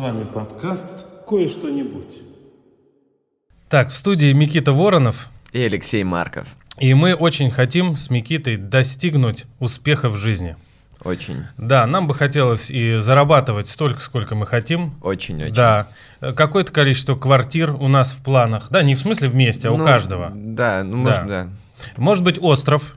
вами подкаст «Кое-что-нибудь». Так, в студии Микита Воронов. И Алексей Марков. И мы очень хотим с Микитой достигнуть успеха в жизни. Очень. Да, нам бы хотелось и зарабатывать столько, сколько мы хотим. Очень-очень. Да. Какое-то количество квартир у нас в планах. Да, не в смысле вместе, а ну, у каждого. Да, ну, может, да. Может быть, остров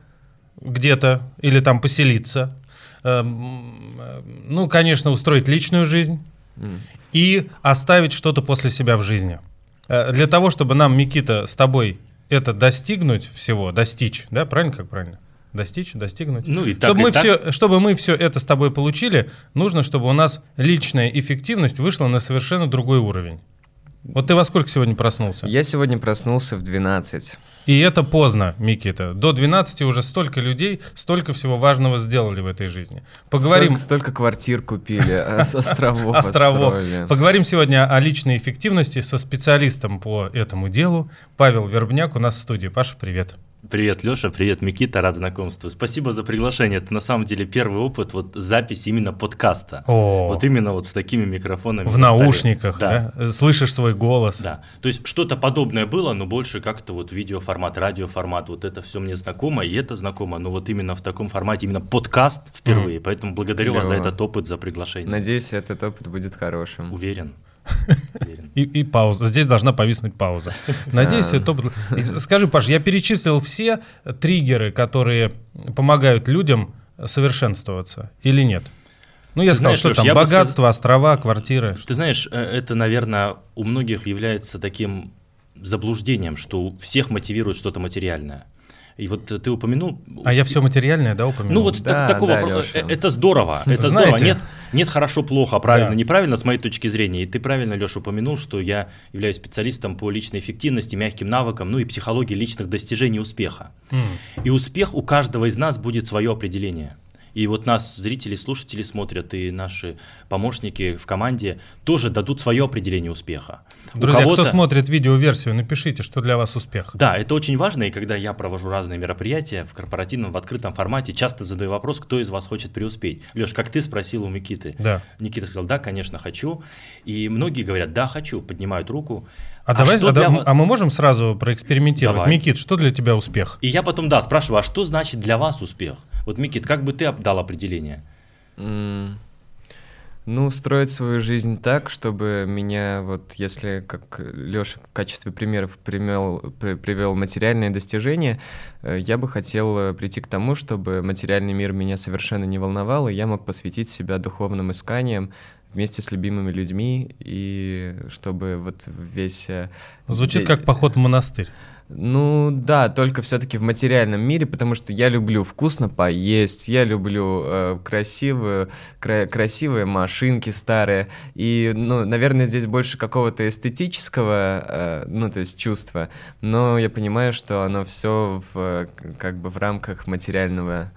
где-то, или там поселиться. Эм, ну, конечно, устроить личную жизнь mm. и оставить что-то после себя в жизни. Э, для того, чтобы нам, Микита, с тобой это достигнуть всего, достичь, да, правильно, как правильно? Достичь, достигнуть. Ну и так, чтобы, и мы так. Все, чтобы мы все это с тобой получили, нужно, чтобы у нас личная эффективность вышла на совершенно другой уровень. Вот ты во сколько сегодня проснулся? Я сегодня проснулся в 12. И это поздно, Микита. До 12 уже столько людей, столько всего важного сделали в этой жизни. Поговорим... Столько, столько квартир купили, а островов Островов. Поговорим сегодня о личной эффективности со специалистом по этому делу. Павел Вербняк у нас в студии. Паша, привет. Привет, Леша, привет, Микита, рад знакомству. Спасибо за приглашение. Это на самом деле первый опыт вот записи именно подкаста. О, вот именно вот с такими микрофонами. В наушниках, да. да? Слышишь свой голос. Да. То есть что-то подобное было, но больше как-то вот видеоформат, радиоформат, вот это все мне знакомо, и это знакомо, но вот именно в таком формате, именно подкаст впервые. Mm. Поэтому благодарю Клево. вас за этот опыт, за приглашение. Надеюсь, этот опыт будет хорошим. Уверен. И, и пауза. Здесь должна повиснуть пауза. Надеюсь, это... Скажи, Паш, я перечислил все триггеры, которые помогают людям совершенствоваться или нет? Ну, я ты сказал, знаешь, что там богатство, сказал... острова, квартиры. Ты знаешь, э, это, наверное, у многих является таким заблуждением, что у всех мотивирует что-то материальное. И вот ты упомянул... А я все материальное, да, упомянул? Ну вот да, так, такого... Да, Леша. Э, это здорово, это Знаете, здорово. Нет, нет хорошо-плохо, правильно, да. неправильно с моей точки зрения. И ты правильно, Леша, упомянул, что я являюсь специалистом по личной эффективности, мягким навыкам, ну и психологии личных достижений успеха. Mm. И успех у каждого из нас будет свое определение. И вот нас зрители, слушатели смотрят, и наши помощники в команде тоже дадут свое определение успеха. Друзья, кто смотрит видеоверсию, напишите, что для вас успех. Да, это очень важно, и когда я провожу разные мероприятия в корпоративном, в открытом формате, часто задаю вопрос, кто из вас хочет преуспеть. Леш, как ты спросил у Никиты. Да. Никита сказал, да, конечно, хочу. И многие говорят, да, хочу, поднимают руку. А, а, давай, а, для... а мы можем сразу проэкспериментировать? Давай. Микит, что для тебя успех? И я потом, да, спрашиваю, а что значит для вас успех? Вот, Микит, как бы ты дал определение? Mm. Ну, строить свою жизнь так, чтобы меня, вот если, как Леша в качестве примеров примел, при, привел материальные достижения, э, я бы хотел э, прийти к тому, чтобы материальный мир меня совершенно не волновал, и я мог посвятить себя духовным исканиям вместе с любимыми людьми, и чтобы вот весь... Э, Звучит как поход в монастырь. Ну да, только все-таки в материальном мире, потому что я люблю вкусно поесть, я люблю э, красивые, кра- красивые машинки старые, и, ну, наверное, здесь больше какого-то эстетического, э, ну, то есть чувства, но я понимаю, что оно все в, как бы в рамках материального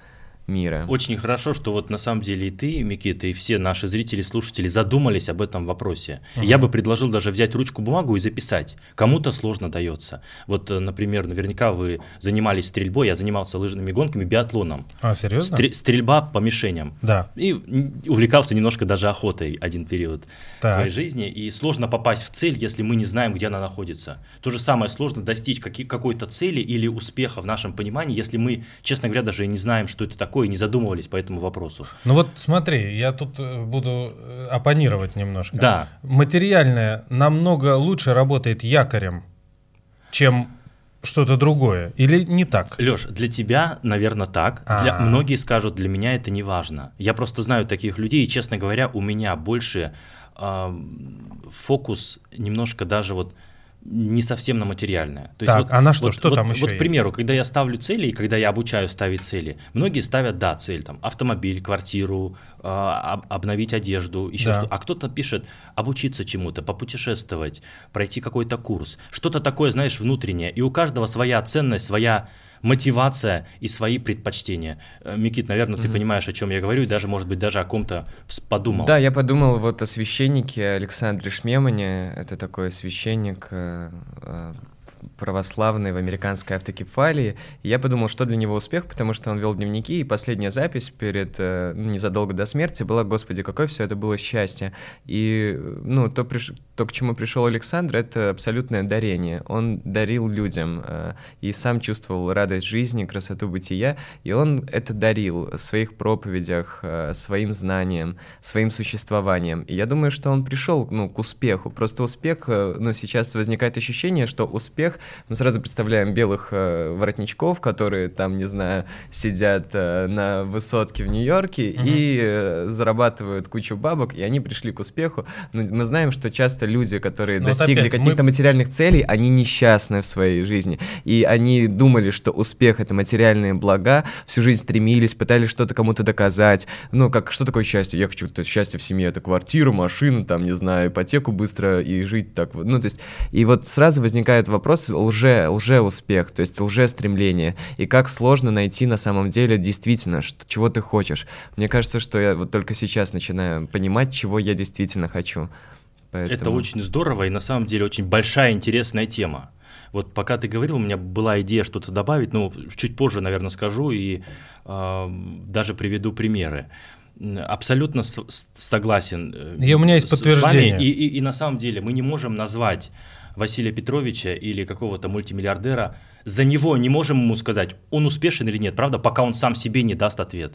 мира. Очень хорошо, что вот на самом деле и ты, Микита, и все наши зрители, слушатели задумались об этом вопросе. Uh-huh. Я бы предложил даже взять ручку, бумагу и записать. Кому-то сложно дается. Вот, э, например, наверняка вы занимались стрельбой, я занимался лыжными гонками, биатлоном. А, серьезно? Стр- стрельба по мишеням. Да. И увлекался немножко даже охотой один период так. своей жизни. И сложно попасть в цель, если мы не знаем, где она находится. То же самое сложно достичь каки- какой-то цели или успеха в нашем понимании, если мы, честно говоря, даже не знаем, что это такое такое, не задумывались по этому вопросу. Ну вот смотри, я тут э, буду э, оппонировать немножко. Да. Материальное намного лучше работает якорем, чем что-то другое? Или не так? Леш, для тебя, наверное, так. Для, многие скажут, для меня это не важно. Я просто знаю таких людей, и, честно говоря, у меня больше э, фокус немножко даже вот не совсем на материальное. То так, есть вот, а на что? Вот, что вот, там еще Вот, к примеру, когда я ставлю цели и когда я обучаю ставить цели, многие ставят, да, цель, там, автомобиль, квартиру, э, обновить одежду, еще да. что А кто-то пишет обучиться чему-то, попутешествовать, пройти какой-то курс. Что-то такое, знаешь, внутреннее. И у каждого своя ценность, своя мотивация и свои предпочтения. Э, Микит, наверное, mm-hmm. ты понимаешь, о чем я говорю, и даже, может быть, даже о ком-то подумал. Да, я подумал вот о священнике Александре Шмемане. Это такой священник, православной в американской автокефалии. И я подумал, что для него успех, потому что он вел дневники, и последняя запись перед, э, ну, незадолго до смерти была «Господи, какое все это было счастье!» И, ну, то, приш... то, к чему пришел Александр, это абсолютное дарение. Он дарил людям э, и сам чувствовал радость жизни, красоту бытия, и он это дарил в своих проповедях, э, своим знанием, своим существованием. И я думаю, что он пришел, ну, к успеху. Просто успех, ну, сейчас возникает ощущение, что успех мы сразу представляем белых э, воротничков, которые там, не знаю, сидят э, на высотке в Нью-Йорке угу. и э, зарабатывают кучу бабок, и они пришли к успеху. Но мы знаем, что часто люди, которые Но достигли каких-то мы... материальных целей, они несчастны в своей жизни. И они думали, что успех — это материальные блага, всю жизнь стремились, пытались что-то кому-то доказать. Ну, как, что такое счастье? Я хочу счастье в семье, это квартира, машина, там, не знаю, ипотеку быстро и жить так вот. Ну, то есть, и вот сразу возникает вопрос, лже, лже-успех, то есть лже-стремление, и как сложно найти на самом деле действительно, что, чего ты хочешь. Мне кажется, что я вот только сейчас начинаю понимать, чего я действительно хочу. Поэтому... Это очень здорово и на самом деле очень большая интересная тема. Вот пока ты говорил, у меня была идея что-то добавить, но чуть позже, наверное, скажу и э, даже приведу примеры абсолютно согласен. Э, и у меня есть подтверждение. С вами, и, и, и на самом деле мы не можем назвать Василия Петровича или какого-то мультимиллиардера, за него не можем ему сказать, он успешен или нет, правда, пока он сам себе не даст ответ.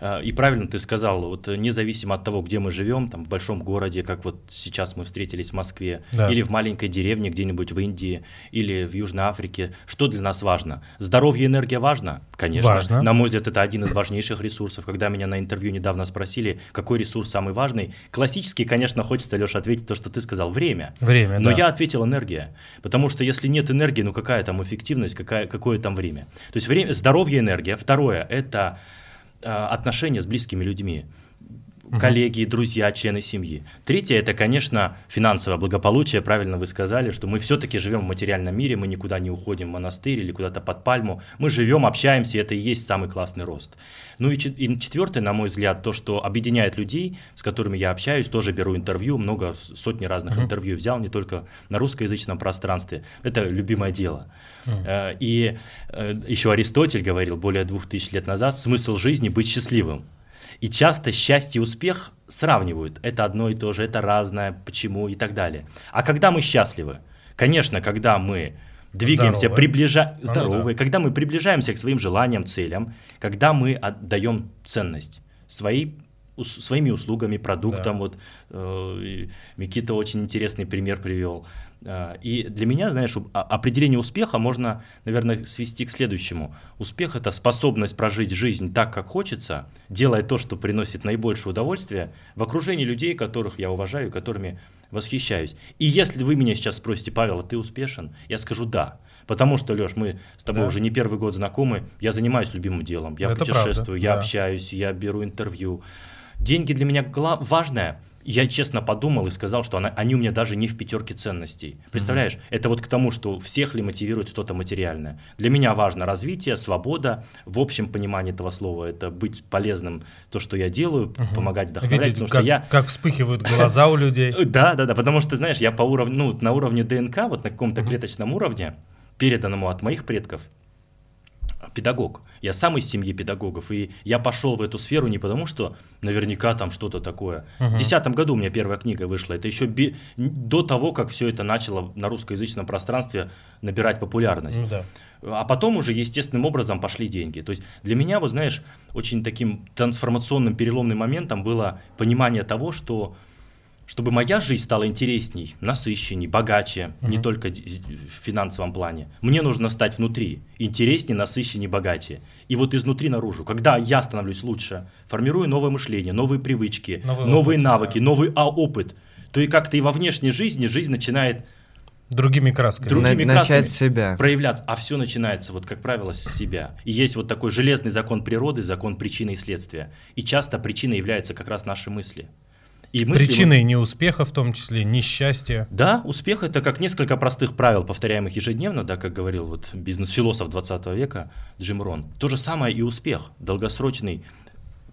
А, и правильно ты сказал, вот независимо от того, где мы живем, там в большом городе, как вот сейчас мы встретились в Москве, да. или в маленькой деревне где-нибудь в Индии, или в Южной Африке, что для нас важно? Здоровье и энергия важно? Конечно. Важно. На мой взгляд, это один из важнейших ресурсов. Когда меня на интервью недавно спросили, какой ресурс самый важный, классически, конечно, хочется, Леша, ответить то, что ты сказал, время. Время, Но да. я ответил энергия, потому что если нет энергии, ну какая там эффективность, какая, какое там время? То есть время, здоровье, энергия. Второе – это Э, отношения с близкими людьми коллеги, друзья, члены семьи. Третье это, конечно, финансовое благополучие. Правильно вы сказали, что мы все-таки живем в материальном мире, мы никуда не уходим в монастырь или куда-то под пальму. Мы живем, общаемся, и это и есть самый классный рост. Ну и, четвертое, на мой взгляд, то, что объединяет людей, с которыми я общаюсь, тоже беру интервью, много, сотни разных uh-huh. интервью взял, не только на русскоязычном пространстве. Это любимое дело. Uh-huh. И э, еще Аристотель говорил более двух тысяч лет назад, смысл жизни быть счастливым. И часто счастье и успех сравнивают. Это одно и то же, это разное, почему и так далее. А когда мы счастливы? Конечно, когда мы двигаемся, здоровые, приближа... ну, здоровые да. когда мы приближаемся к своим желаниям, целям, когда мы отдаем ценность своей своими услугами, продуктом. Да. Вот э, Микита очень интересный пример привел. А, и для меня, знаешь, определение успеха можно, наверное, свести к следующему. Успех – это способность прожить жизнь так, как хочется, делая то, что приносит наибольшее удовольствие, в окружении людей, которых я уважаю, которыми восхищаюсь. И если вы меня сейчас спросите, Павел, а ты успешен? Я скажу «да». Потому что, Леш, мы с тобой да. уже не первый год знакомы, я занимаюсь любимым делом, я это путешествую, правда. я да. общаюсь, я беру интервью. Деньги для меня важное – я честно подумал и сказал, что она, они у меня даже не в пятерке ценностей. Представляешь, mm-hmm. это вот к тому, что всех ли мотивирует что-то материальное. Для меня важно развитие, свобода, в общем понимании этого слова, это быть полезным, то, что я делаю, mm-hmm. помогать вдохновлять. Видите, как, я... как вспыхивают глаза у людей. Да, да, да, потому что, знаешь, я по уровню, ну, на уровне ДНК, вот на каком-то клеточном уровне, переданному от моих предков, педагог. Я сам из семьи педагогов, и я пошел в эту сферу не потому, что наверняка там что-то такое. Uh-huh. В 2010 году у меня первая книга вышла. Это еще би... до того, как все это начало на русскоязычном пространстве набирать популярность. Uh-huh. да. А потом уже естественным образом пошли деньги. То есть для меня, вот знаешь, очень таким трансформационным переломным моментом было понимание того, что чтобы моя жизнь стала интересней, насыщенней, богаче, uh-huh. не только в финансовом плане. Мне нужно стать внутри интереснее, насыщеннее, богаче. И вот изнутри наружу. Когда я становлюсь лучше, формирую новое мышление, новые привычки, новые, новые опыт, навыки, да. новый а, опыт, то и как-то и во внешней жизни жизнь начинает другими красками. Другими На, красками начать себя. проявляться. А все начинается, вот как правило, с себя. И есть вот такой железный закон природы, закон причины и следствия. И часто причиной являются как раз наши мысли. И мысли Причиной неуспеха, в том числе, несчастья. Да, успех это как несколько простых правил, повторяемых ежедневно, да, как говорил вот бизнес-философ 20 века Джим Рон. То же самое и успех, долгосрочный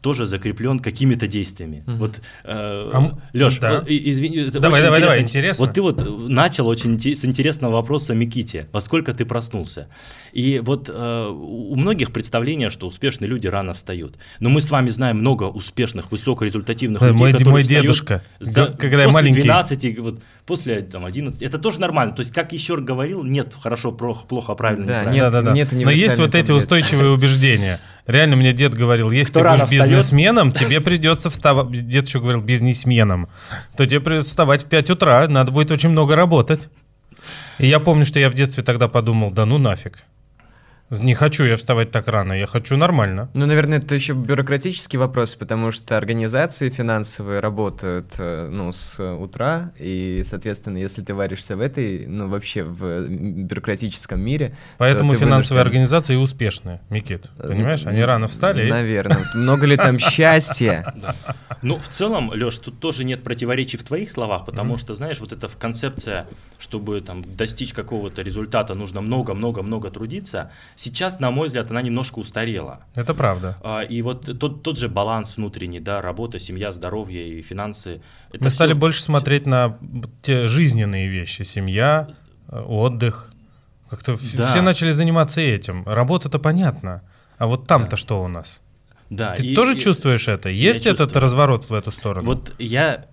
тоже закреплен какими-то действиями. Mm-hmm. Вот, э, а, Леш, да. извини, давай, давай, давай, интересно. Вот ты вот начал очень с интересного вопроса Миките. Во сколько ты проснулся? И вот э, у многих представление, что успешные люди рано встают. Но мы с вами знаем много успешных, высокорезультативных людей, мой, которые мой дедушка, за, когда я маленький. 12, вот, после там, 11. Это тоже нормально. То есть, как еще говорил, нет хорошо, плохо, плохо правильно, да, неправильно. Нет, да, да, да. нет Но есть вот эти устойчивые убеждения. Реально, мне дед говорил, если ты будешь? Бизнесменом, тебе придется вставать, дед еще говорил, бизнесменом, то тебе придется вставать в 5 утра, надо будет очень много работать. И я помню, что я в детстве тогда подумал, да ну нафиг. Не хочу я вставать так рано, я хочу нормально. Ну, наверное, это еще бюрократический вопрос, потому что организации финансовые работают, э, ну, с утра, и, соответственно, если ты варишься в этой, ну, вообще в бюрократическом мире... Поэтому финансовые вынужден... организации успешные, Микит, понимаешь? Они рано встали Наверное. Много ли там счастья? Ну, в целом, Леш, тут тоже нет противоречий в твоих словах, потому что, знаешь, вот эта концепция, чтобы там достичь какого-то результата, нужно много-много-много трудиться, Сейчас, на мой взгляд, она немножко устарела. Это правда. А, и вот тот, тот же баланс внутренний, да, работа, семья, здоровье и финансы. Это Мы все... стали больше смотреть на те жизненные вещи, семья, э, отдых. Как-то да. все начали заниматься этим. Работа-то понятно, а вот там-то да. что у нас? Да. Ты и, тоже и, чувствуешь это? Есть этот чувствую. разворот в эту сторону? Вот я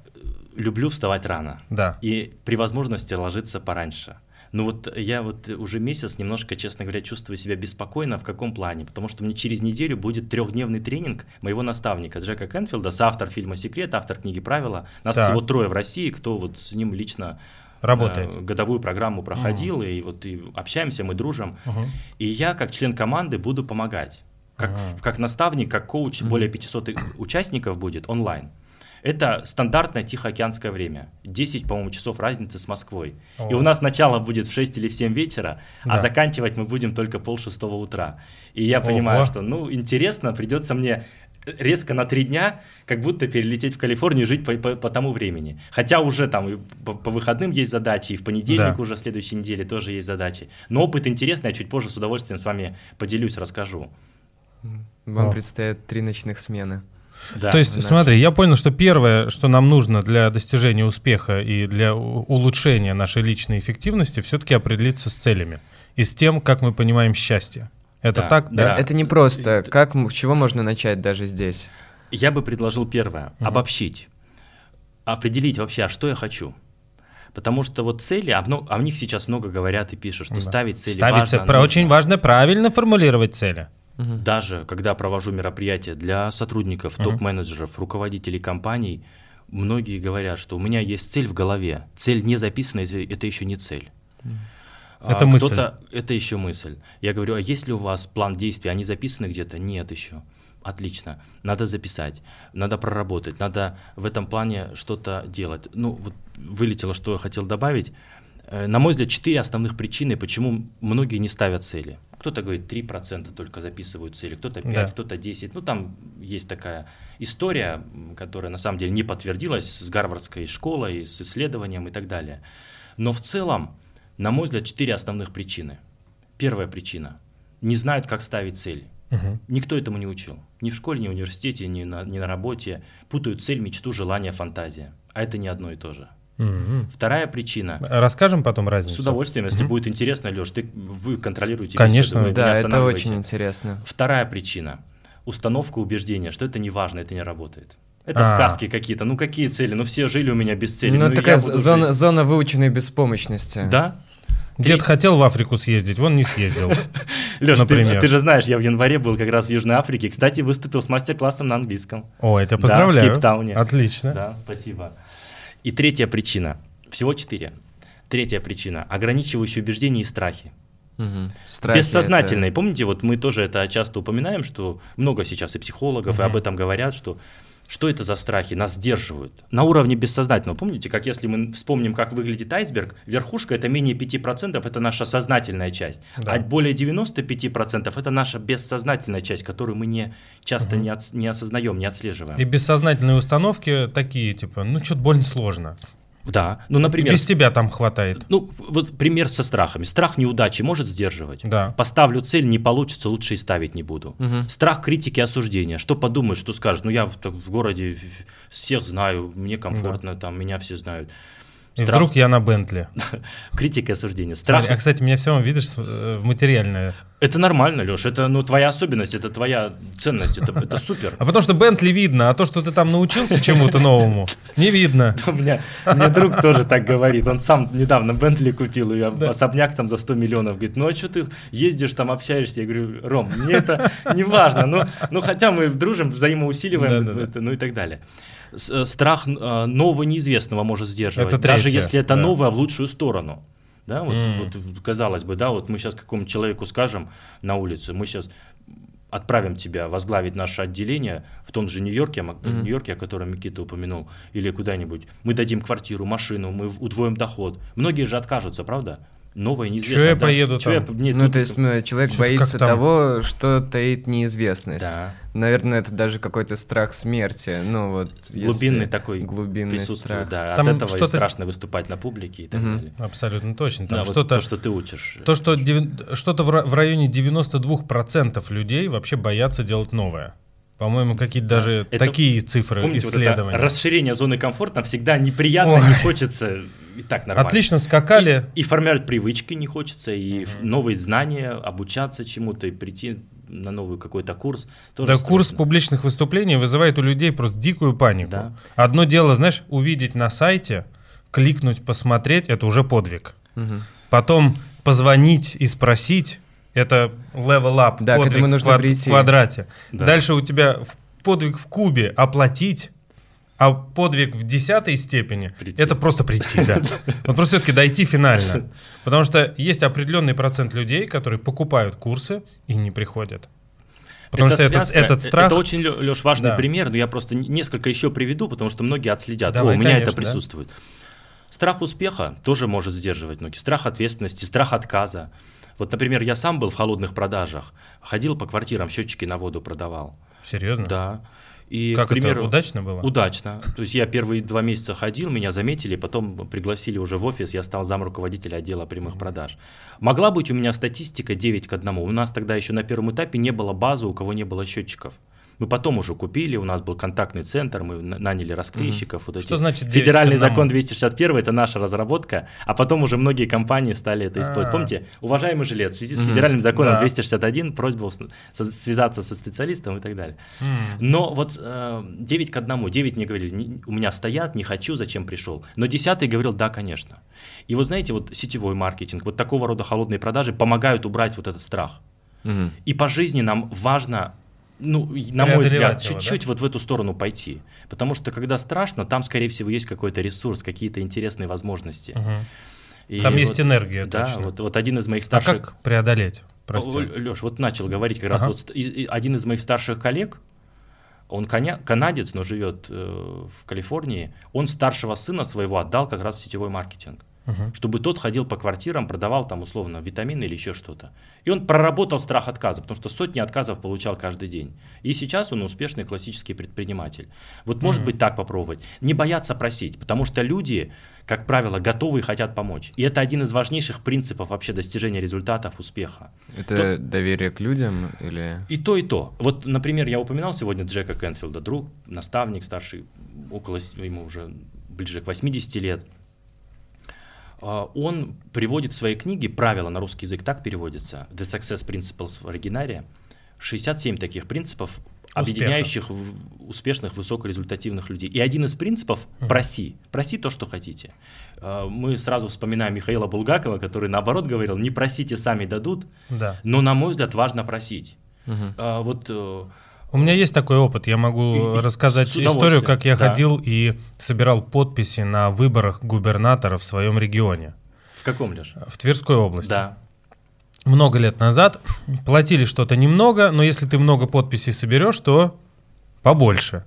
люблю вставать рано. Да. И при возможности ложиться пораньше. Ну вот я вот уже месяц немножко, честно говоря, чувствую себя беспокойно. В каком плане? Потому что мне через неделю будет трехдневный тренинг моего наставника Джека Кенфилда, соавтор фильма «Секрет», автор книги «Правила». Нас так. всего трое в России, кто вот с ним лично работает. Э, годовую программу проходил, uh-huh. и вот и общаемся, мы дружим. Uh-huh. И я, как член команды, буду помогать. Как, uh-huh. как наставник, как коуч, uh-huh. более 500 участников будет онлайн. Это стандартное Тихоокеанское время. 10, по-моему, часов разницы с Москвой. О. И у нас начало будет в 6 или в 7 вечера, а да. а заканчивать мы будем только пол шестого утра. И я понимаю, Ого. что, ну, интересно, придется мне резко на три дня как будто перелететь в Калифорнию и жить по, по, по тому времени. Хотя уже там по, по выходным есть задачи, и в понедельник да. уже в следующей неделе тоже есть задачи. Но опыт интересный, я чуть позже с удовольствием с вами поделюсь, расскажу. Вам О. предстоят три ночных смены. Да, То есть, смотри, я понял, что первое, что нам нужно для достижения успеха и для улучшения нашей личной эффективности, все-таки определиться с целями и с тем, как мы понимаем счастье. Это да, так, да? да? Это не просто. Как, с чего можно начать даже здесь? Я бы предложил первое угу. обобщить, определить вообще, а что я хочу. Потому что вот цели, а, много, а в них сейчас много говорят и пишут, что да. ставить цели ставить важно. Цель, про, очень важно правильно формулировать цели. Угу. Даже когда провожу мероприятия для сотрудников, угу. топ-менеджеров, руководителей компаний, многие говорят, что у меня есть цель в голове. Цель не записана, это, это еще не цель. Это а мысль. Это еще мысль. Я говорю, а есть ли у вас план действий? Они записаны где-то? Нет еще. Отлично. Надо записать, надо проработать, надо в этом плане что-то делать. Ну, вот вылетело, что я хотел добавить. Э, на мой взгляд, четыре основных причины, почему многие не ставят цели. Кто-то говорит, 3% только записывают цели, кто-то 5, да. кто-то 10. Ну, там есть такая история, которая на самом деле не подтвердилась с гарвардской школой, с исследованием и так далее. Но в целом, на мой взгляд, четыре основных причины. Первая причина – не знают, как ставить цели. Угу. Никто этому не учил. Ни в школе, ни в университете, ни на, ни на работе. Путают цель, мечту, желание, фантазия. А это не одно и то же. Угу. Вторая причина. Расскажем потом разницу. С удовольствием, если угу. будет интересно, Леш, ты, вы контролируете. Конечно, беседу, да, это очень интересно. Вторая причина. Установка убеждения, что это не важно, это не работает. Это А-а-а. сказки какие-то. Ну какие цели? Ну все жили у меня без цели. Ну, ну такая зона, зона выученной беспомощности. Да. Дед Три... хотел в Африку съездить, он не съездил. Леш, ты, ты же знаешь, я в январе был как раз в Южной Африке. Кстати, выступил с мастер-классом на английском. О, это поздравляю. Да, в Кейптауне. Отлично. Да, спасибо. И третья причина, всего четыре. Третья причина – ограничивающие убеждения и страхи. Угу. Страхи Бессознательные. Это... Помните, вот мы тоже это часто упоминаем, что много сейчас и психологов, угу. и об этом говорят, что что это за страхи? Нас сдерживают. На уровне бессознательного. Помните, как если мы вспомним, как выглядит айсберг, верхушка это менее 5%, это наша сознательная часть. Да. А более 95% это наша бессознательная часть, которую мы не, часто угу. не, от, не осознаем, не отслеживаем. И бессознательные установки такие, типа, ну что-то больно сложно. Да, ну, например... Без тебя там хватает. Ну, вот пример со страхами. Страх неудачи может сдерживать? Да. Поставлю цель, не получится, лучше и ставить не буду. Мгм. Страх критики, осуждения. Что подумаешь, что скажешь? Ну, я в, в городе всех знаю, мне комфортно, там, меня все знают. И вдруг я на Бентли. Критика и осуждение. Страх... Смотри, а, кстати, меня все равно видишь э, в материальное. Это нормально, Леш, это ну, твоя особенность, это твоя ценность, это, это супер. А потому что Бентли видно, а то, что ты там научился чему-то новому, не видно. У меня, мне друг тоже так говорит. Он сам недавно Бентли купил, и особняк там за 100 миллионов. Говорит, ну а что ты ездишь там, общаешься? Я говорю, Ром, мне это не важно. Ну, ну хотя мы дружим, взаимоусиливаем, ну и так далее. Э, Страх э, нового неизвестного может сдерживать, Это даже третье, если это да. новое в лучшую сторону. Да, вот, М. вот казалось бы, да, вот мы сейчас какому-то человеку скажем на улице, мы сейчас отправим тебя возглавить наше отделение в том же Нью-Йорке, Мгм. Нью-Йорке, о котором Никита упомянул, или куда-нибудь. Мы дадим квартиру, машину, мы удвоим доход. Многие же откажутся, правда? Новое неизвестное. Чё я да. поеду Чё я там? п- мне Ну, тут- то есть ну, человек Что-то боится там? того, что таит неизвестность. Да, Наверное, это даже какой-то страх смерти. Ну, вот, если- глубинный такой глубинный страх. Да, Там от этого и страшно выступать на публике и так Мгм. далее. Абсолютно точно. Да, Там вот что-то, то, что ты учишь. то, что девя- что-то в районе 92% людей вообще боятся делать новое. По-моему, какие-то Да. даже Это- такие цифры Помните, вот это исследования. расширение зоны комфорта всегда неприятно, Ой. не хочется и так нормально. Отлично скакали. И, и формировать привычки не хочется, и ф- новые знания, обучаться чему-то, и прийти на новый какой-то курс. Тоже Да, курс публичных выступлений вызывает у людей просто дикую панику. Да. Одно дело, знаешь, увидеть на сайте, кликнуть, посмотреть, это уже подвиг. Мгм. Потом позвонить и спросить, это level up, Да, к подвиг этому в, квад- прийти. квадрате. Да. Дальше у тебя в- подвиг в кубе оплатить, а подвиг в десятой степени Прийти. это просто прийти, да. Вот просто все-таки дойти финально. Потому что есть определенный процент людей, которые покупают курсы и не приходят. Потому Это что этот, связка, этот э, страх... Это очень, Леш, важный Да. пример, но я просто несколько еще приведу, потому что многие отследят. Давай, О, у меня это конечно, да. присутствует. Страх успеха тоже может сдерживать многие. Страх ответственности, страх отказа. Вот, например, я сам был в холодных продажах, ходил по квартирам, счетчики на воду продавал. Серьезно? Да. И, Как к примеру, это, удачно было? Удачно. То есть я первые два месяца ходил, меня заметили, потом пригласили уже в офис, я стал зам руководителя отдела прямых продаж. Могла быть у меня статистика 9 к 1. У нас тогда еще на первом этапе не было базы, у кого не было счетчиков. Мы потом уже купили, у нас был контактный центр, мы на- наняли расклейщиков. Вот Что эти- значит 9 к Федеральный 1? закон 261 это наша разработка, а потом уже многие компании стали это использовать. А. Помните, уважаемый жилец, в связи с Мгм. федеральным законом Да. 261 просьба связаться со специалистом и так далее. М. Но вот э, 9 к 1, 9 мне говорили, «Не- у меня стоят, не хочу, зачем пришел. Но 10 говорил, да, конечно. И вот знаете, вот сетевой маркетинг, вот такого рода холодные продажи помогают убрать вот этот страх. Мгм. И по жизни нам важно, ну, на мой взгляд, чуть-чуть вот в эту сторону пойти. Потому что когда страшно, там, скорее всего, есть какой-то ресурс, какие-то интересные возможности. Мгм. И Там вот- есть энергия, Да, точно. вот, вот один из моих А старших... как преодолеть? Прости. Леш, вот начал говорить как раз Ага. вот ст- и- и один из моих старших коллег, он коня- канадец, но живет э, в Калифорнии, он старшего сына своего отдал как раз в сетевой маркетинг, Мгм. чтобы тот ходил по квартирам, продавал там условно витамины или еще что-то. И он проработал страх отказа, потому что сотни отказов получал каждый день. И сейчас он успешный классический предприниматель. Вот может быть так попробовать. Не бояться просить, потому что люди, как правило, готовы и хотят помочь. И это один из важнейших принципов вообще достижения результатов, успеха. Это доверие к людям или... И то, и то. Вот, например, я упоминал сегодня Джека Кенфилда, друг, наставник, старший, около, ему уже ближе к 80 лет. А, Он приводит в своей книге правила на русский язык, так переводится, The Success Principles в оригинале, 67 таких принципов, объединяющих в- успешных, высокорезультативных людей. И один из принципов – проси. Проси то, что хотите. А, Мы сразу вспоминаем Михаила Булгакова, который наоборот говорил, не просите, сами дадут, Да. но, на мой взгляд, важно просить. А, вот э, У меня есть такой опыт. Я могу И- рассказать историю, как я да. ходил и собирал подписи на выборах губернатора в своем регионе, в каком лишь? в Тверской области. Да. Много лет назад платили что-то немного, но если ты много подписей соберешь, то побольше.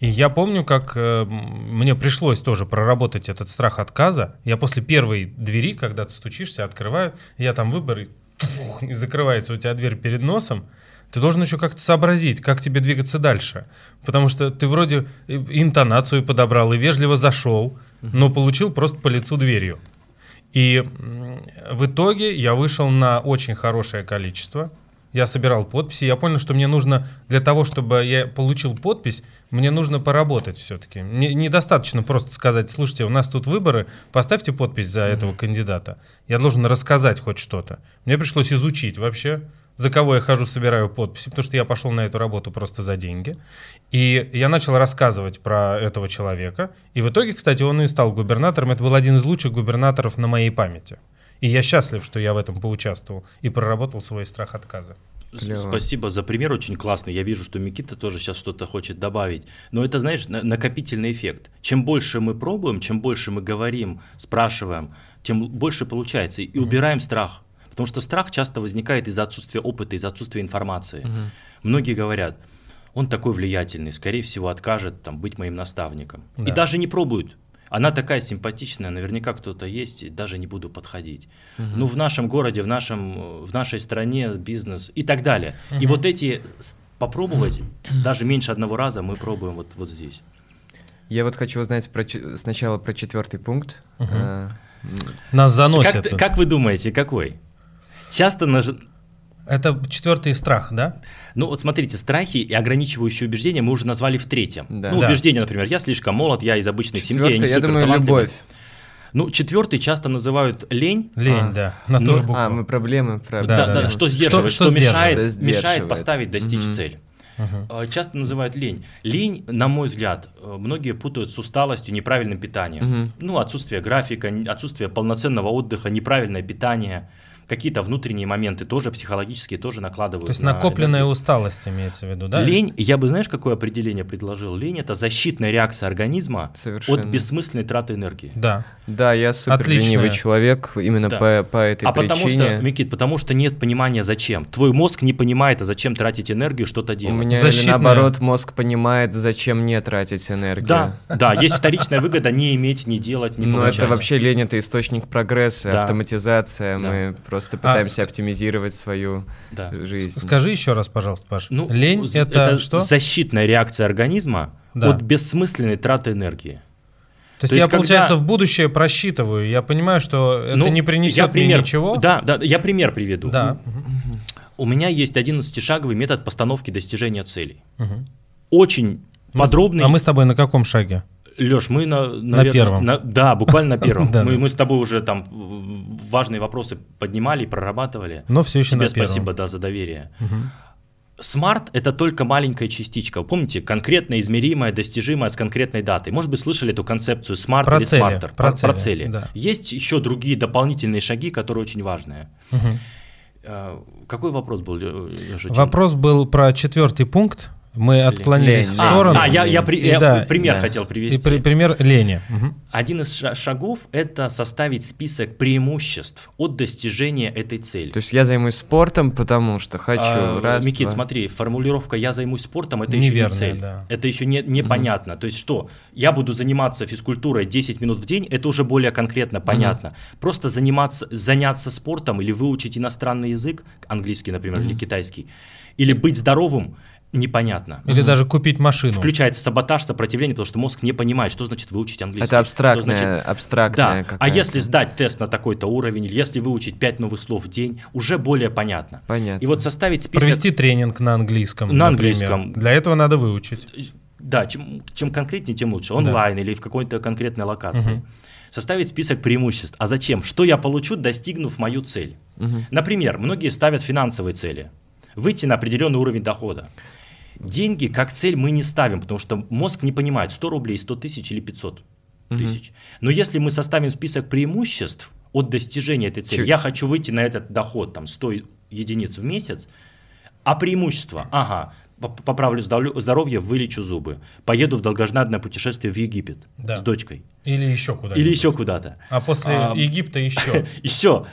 И я помню, как э, мне пришлось тоже проработать этот страх отказа. Я после первой двери, когда ты стучишься, открываю, я там выбор, и, пух, и закрывается у тебя дверь перед носом. Ты должен еще как-то сообразить, как тебе двигаться дальше. Потому что ты вроде интонацию подобрал и вежливо зашел, но получил просто по лицу дверью. И в итоге я вышел на очень хорошее количество – я собирал подписи, я понял, что мне нужно для того, чтобы я получил подпись, мне нужно поработать все-таки. Мне недостаточно просто сказать, слушайте, у нас тут выборы, поставьте подпись за этого mm-hmm. кандидата. Я должен рассказать хоть что-то. Мне пришлось изучить вообще, за кого я хожу, собираю подписи, потому что я пошел на эту работу просто за деньги. И я начал рассказывать про этого человека. И в итоге, кстати, он и стал губернатором. Это был один из лучших губернаторов на моей памяти. И я счастлив, что я в этом поучаствовал и проработал свой страх отказа. Клево. Спасибо за пример, очень классный. Я вижу, что Микита тоже сейчас что-то хочет добавить. Но это, знаешь, накопительный эффект. Чем больше мы пробуем, чем больше мы говорим, спрашиваем, тем больше получается. И убираем страх. Потому что страх часто возникает из-за отсутствия опыта, из-за отсутствия информации. Угу. Многие говорят, он такой влиятельный, скорее всего, откажет там, быть моим наставником. Да. И даже не пробуют. Она такая симпатичная, наверняка кто-то есть, даже не буду подходить. Угу. Ну, в нашем городе, в, нашем, в нашей стране бизнес и так далее. Угу. И вот эти попробовать, даже меньше одного раза мы пробуем вот, вот здесь. Я вот хочу узнать про, сначала про четвертый пункт. Угу. А, Нас заносят. Как, как вы думаете, какой? Часто наж... Это четвертый страх, да? Ну вот смотрите, страхи и ограничивающие убеждения мы уже назвали в третьем. Да. Ну, да. убеждения, например, я слишком молод, я из обычной Четвертый, семьи, я не я думаю, любовь. Ну, четвертый часто называют лень. Лень, а. да. На ну, а, мы проблемы. Про... Да, да, да, да, что сдерживает, что, что, мешает, что мешает поставить, достичь угу. цель. Угу. Часто называют лень. Лень, на мой взгляд, э, многие путают с усталостью, неправильным питанием. Угу. Ну, отсутствие графика, отсутствие полноценного отдыха, неправильное питание – какие-то внутренние моменты тоже психологические тоже накладывают. То есть на накопленная энергию. усталость имеется в виду, да? Лень, я бы, знаешь, какое определение предложил? Лень – это защитная реакция организма Совершенно. от бессмысленной траты энергии. Да. Да, я супер Отличная. ленивый человек именно да. по, по этой а причине. А потому что, Микит, потому что нет понимания зачем. Твой мозг не понимает, а зачем тратить энергию, что-то делать. У меня Защитная... или наоборот мозг понимает, зачем не тратить энергию. Да, да, есть вторичная выгода не иметь, не делать, не получать. Ну это вообще лень – это источник прогресса, автоматизация. Мы просто пытаемся а, оптимизировать свою да. жизнь. Скажи еще раз, пожалуйста, Паш. Ну, лень – это, это что? защитная реакция организма да. от бессмысленной траты энергии. То есть, То есть я, когда... получается, в будущее просчитываю, я понимаю, что это ну, не принесет пример, мне ничего? Да, да, я пример приведу. Да. У меня есть 11-шаговый метод постановки достижения целей. Угу. Очень мы подробный. А мы с тобой на каком шаге? Леш, мы на, наверное, на первом. На, да, буквально на первом. мы, мы с тобой уже там важные вопросы поднимали и прорабатывали. Но все еще Тебе на спасибо, да, за доверие. Угу. SMART – это только маленькая частичка. помните, конкретно измеримая, достижимая с конкретной датой. Может быть, слышали эту концепцию SMART или SMARTER? Про, про цели. цели. Да. Есть еще другие дополнительные шаги, которые очень важные. Угу. Какой вопрос был? Вопрос был про четвертый пункт. Мы отклонились лень. в сторону. А, а я, я, при, и, я да, пример да. хотел привести. И при, пример лени. Угу. Один из шагов – это составить список преимуществ от достижения этой цели. То есть я займусь спортом, потому что хочу. А, раз, Микит, два. смотри, формулировка «я займусь спортом» – это Неверная, еще не цель. Да. Это еще не, непонятно. Угу. То есть что? Я буду заниматься физкультурой 10 минут в день – это уже более конкретно, понятно. Угу. Просто заниматься, заняться спортом или выучить иностранный язык, английский, например, угу. или китайский, или быть здоровым – непонятно. Или угу. даже купить машину. Включается саботаж, сопротивление, потому что мозг не понимает, что значит выучить английский. Это абстрактное, значит... абстрактное. Да. А если сдать тест на такой-то уровень, или если выучить 5 новых слов в день, уже более понятно. Понятно. И вот составить список... Провести тренинг на английском, На например. английском. Для этого надо выучить. Да, чем, чем конкретнее, тем лучше. Онлайн да. или в какой-то конкретной локации. Угу. Составить список преимуществ. А зачем? Что я получу, достигнув мою цель? Угу. Например, многие ставят финансовые цели. Выйти на определенный уровень дохода. Деньги как цель мы не ставим, потому что мозг не понимает, 100 рублей, 100 тысяч или 500 тысяч. Угу. Но если мы составим список преимуществ от достижения этой цели, Чуть. я хочу выйти на этот доход, там, 100 единиц в месяц, а преимущество, ага, поправлю здоровье, вылечу зубы, поеду в долгожданное путешествие в Египет да. с дочкой. Или еще куда-то. Или еще куда-то. А после а, Египта еще. Еще,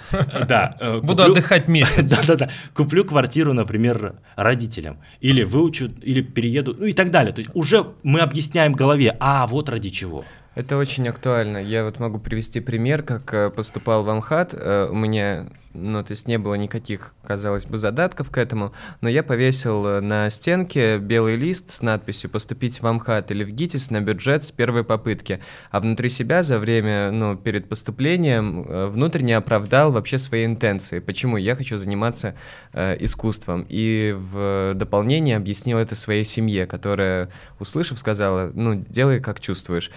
да. Э, Буду отдыхать месяц. Да-да-да. Куплю квартиру, например, родителям. Или выучу, или перееду, ну и так далее. То есть уже мы объясняем голове, а вот ради чего. Это очень актуально. Я вот могу привести пример, как э, поступал в Амхат. Э, у меня, ну, то есть не было никаких, казалось бы, задатков к этому, но я повесил э, на стенке белый лист с надписью «Поступить в Амхат или в ГИТИС на бюджет с первой попытки». А внутри себя за время, ну, перед поступлением внутренне оправдал вообще свои интенции. Почему я хочу заниматься э, искусством. И в дополнение объяснил это своей семье, которая, услышав, сказала, ну, делай как чувствуешь.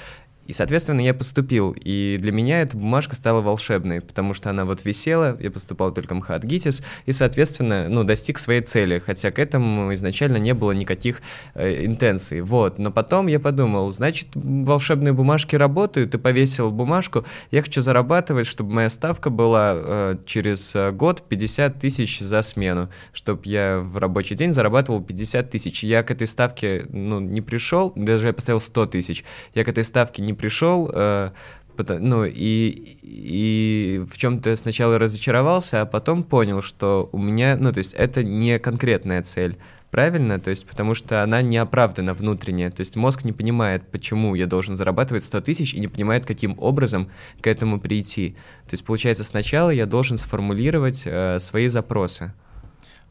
И, соответственно, я поступил. И для меня эта бумажка стала волшебной, потому что она вот висела, я поступал только МХАТ ГИТИС, и, соответственно, ну, достиг своей цели, хотя к этому изначально не было никаких э, интенций. Вот. Но потом я подумал, значит, волшебные бумажки работают, и повесил бумажку, я хочу зарабатывать, чтобы моя ставка была э, через год 50 тысяч за смену, чтобы я в рабочий день зарабатывал 50 тысяч. Я к этой ставке, ну, не пришел, даже я поставил 100 тысяч, я к этой ставке не пришел, э, ну и, и в чем-то сначала разочаровался, а потом понял, что у меня, ну то есть это не конкретная цель, правильно? То есть потому что она не оправдана внутренне, то есть мозг не понимает, почему я должен зарабатывать 100 тысяч и не понимает, каким образом к этому прийти. То есть получается сначала я должен сформулировать э, свои запросы.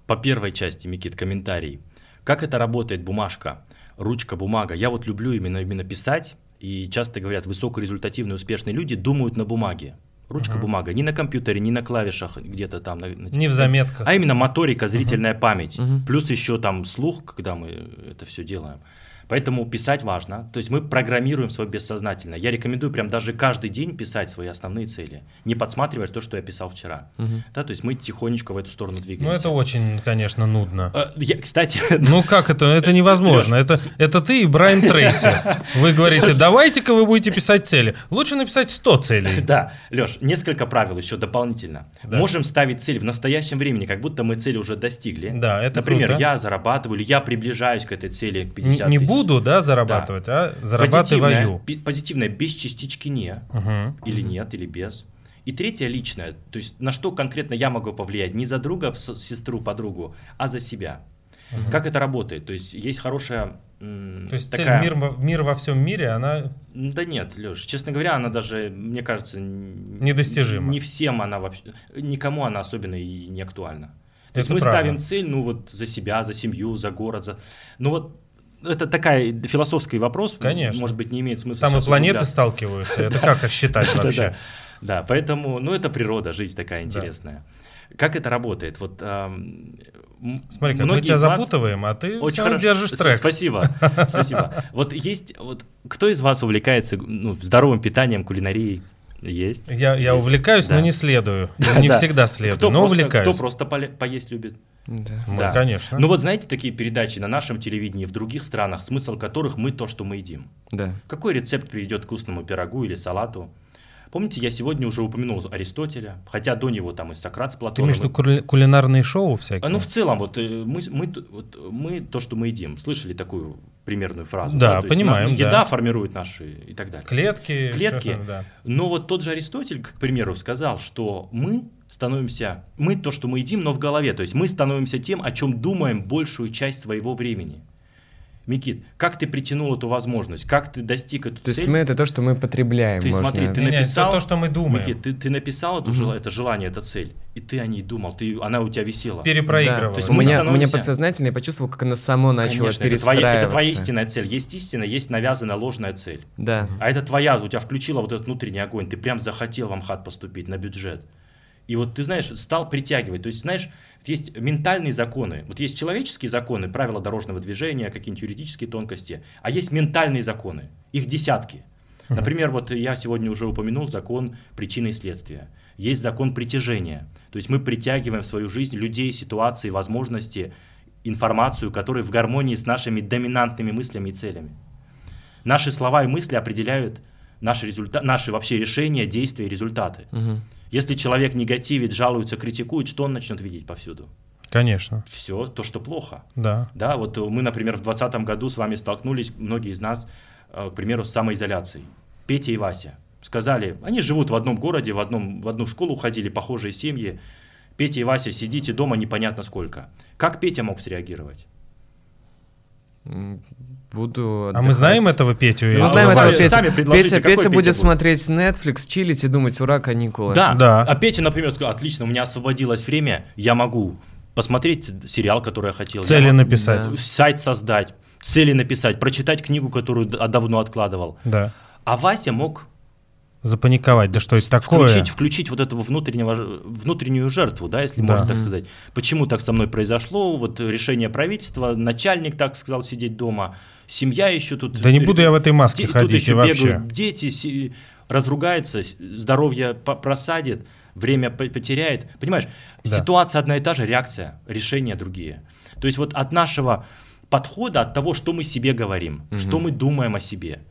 По первой части, Микит, комментарий. Как это работает бумажка? Ручка, бумага. Я вот люблю именно, именно писать, и часто говорят, высокорезультативные, успешные люди думают на бумаге. Ручка, uh бумага, не на компьютере, не на клавишах где-то там. На, на не в заметках. А именно моторика, зрительная uh память. uh Плюс еще там слух, когда мы это все делаем. Поэтому писать важно. То есть мы программируем свое бессознательное. Я рекомендую прям даже каждый день писать свои основные цели. Не подсматривать то, что я писал вчера. Угу. Да, то есть мы тихонечко в эту сторону двигаемся. Ну это очень, конечно, нудно. А, я, кстати... Ну как это? Это невозможно. Это, это ты и Брайан Трейси. Вы говорите, давайте-ка вы будете писать цели. Лучше написать 100 целей. Да, Леш, несколько правил еще дополнительно. Да. Можем ставить цель в настоящем времени, как будто мы цели уже достигли. Да, это Например, круто. я зарабатываю, или я приближаюсь к этой цели, к 50 не, не буду, да, зарабатывать, да. а зарабатываю. Позитивное, позитивное без частички не, угу. или нет, или без. И третье личное, то есть на что конкретно я могу повлиять, не за друга, сестру, подругу, а за себя. Угу. Как это работает? То есть есть хорошая то есть такая... цель мир, мир во всем мире, она... Да нет, Леш, честно говоря, она даже, мне кажется... Недостижима. Не всем она вообще... Никому она особенно и не актуальна. То это есть мы правда. ставим цель, ну вот за себя, за семью, за город, за... Ну вот это такая философский вопрос. Конечно. Может быть, не имеет смысла. Там и планеты углубляться. сталкиваются. Это как их считать вообще? Да, поэтому, ну, это природа, жизнь такая интересная. Как это работает? Вот Смотри, как мы тебя запутываем, а ты очень хорошо держишь трек. Спасибо, спасибо. Вот есть, вот кто из вас увлекается ну, здоровым питанием, кулинарией? Есть. Я, я увлекаюсь, да. но не следую. не всегда следую, кто но просто, увлекаюсь. Кто просто поесть любит? Да. Мы, да. конечно. Ну вот знаете такие передачи на нашем телевидении в других странах, смысл которых мы то, что мы едим. Да. Какой рецепт приведет к вкусному пирогу или салату? Помните, я сегодня уже упомянул Аристотеля, хотя до него там и Сократ с Платоном. Ты имеешь в виду кулинарные шоу всякие? Ну, в целом, вот э, мы, мы, вот, мы то, что мы едим. Слышали такую примерную фразу? Да, да? понимаем. Есть, да. Еда формирует наши и так далее. Клетки. Клетки. Да. Но вот тот же Аристотель, к примеру, сказал, что мы становимся, мы то, что мы едим, но в голове. То есть мы становимся тем, о чем думаем большую часть своего времени. Микит, как ты притянул эту возможность? Как ты достиг эту то цель? То есть мы это то, что мы потребляем. Ты можно... смотри, ты не, написал... Не, то, что мы думаем. Микит, ты, ты написал эту угу. жел... это желание, это цель, и ты о ней думал, ты, она у тебя висела. Перепроигрывал. Да. То есть у меня, становимся... меня подсознательно я почувствовал, как оно само начало Конечно, перестраиваться. Это твоя, это твоя истинная цель. Есть истина, есть навязанная ложная цель. Да. А это твоя, у тебя включила вот этот внутренний огонь. Ты прям захотел в Амхат поступить на бюджет. И вот ты знаешь, стал притягивать. То есть, знаешь, есть ментальные законы. Вот есть человеческие законы, правила дорожного движения, какие-нибудь юридические тонкости, а есть ментальные законы. Их десятки. Например, вот я сегодня уже упомянул закон причины и следствия. Есть закон притяжения. То есть мы притягиваем в свою жизнь людей, ситуации, возможности, информацию, которые в гармонии с нашими доминантными мыслями и целями. Наши слова и мысли определяют наши, результа... наши вообще решения, действия и результаты. Угу. Если человек негативит, жалуется, критикует, что он начнет видеть повсюду? Конечно. Все то, что плохо. Да. Да, вот мы, например, в 2020 году с вами столкнулись, многие из нас, э, к примеру, с самоизоляцией. Петя и Вася сказали, они живут в одном городе, в, одном, в одну школу ходили, похожие семьи. Петя и Вася, сидите дома непонятно сколько. Как Петя мог среагировать? Буду А мы знаем этого Петю? Мы знаем этого Петю. сами Петя, Петя Петя будет будет? смотреть Netflix, чилить и думать, ура, каникулы. Да. Да. А Петя, например, сказал, отлично, у меня освободилось время, я могу посмотреть сериал, который я хотел. я Цели могу написать. Да. Сайт создать, цели написать, прочитать книгу, которую давно откладывал. Да. А Вася мог Запаниковать. Да что это такое? включить, включить вот этого внутреннего, внутреннюю жертву, да, если Да. можно так сказать. Почему так со мной произошло? Вот решение правительства, начальник так сказал сидеть дома, семья еще тут. Да не буду я в этой маске Де- Тут ходить и еще вообще. бегают дети, си- разругается, с- здоровье просадит, время по- потеряет. Понимаешь, Да. ситуация одна и та же, реакция, решения другие. То есть вот от нашего подхода, от того, что мы себе говорим, Мгм. что мы думаем о себе,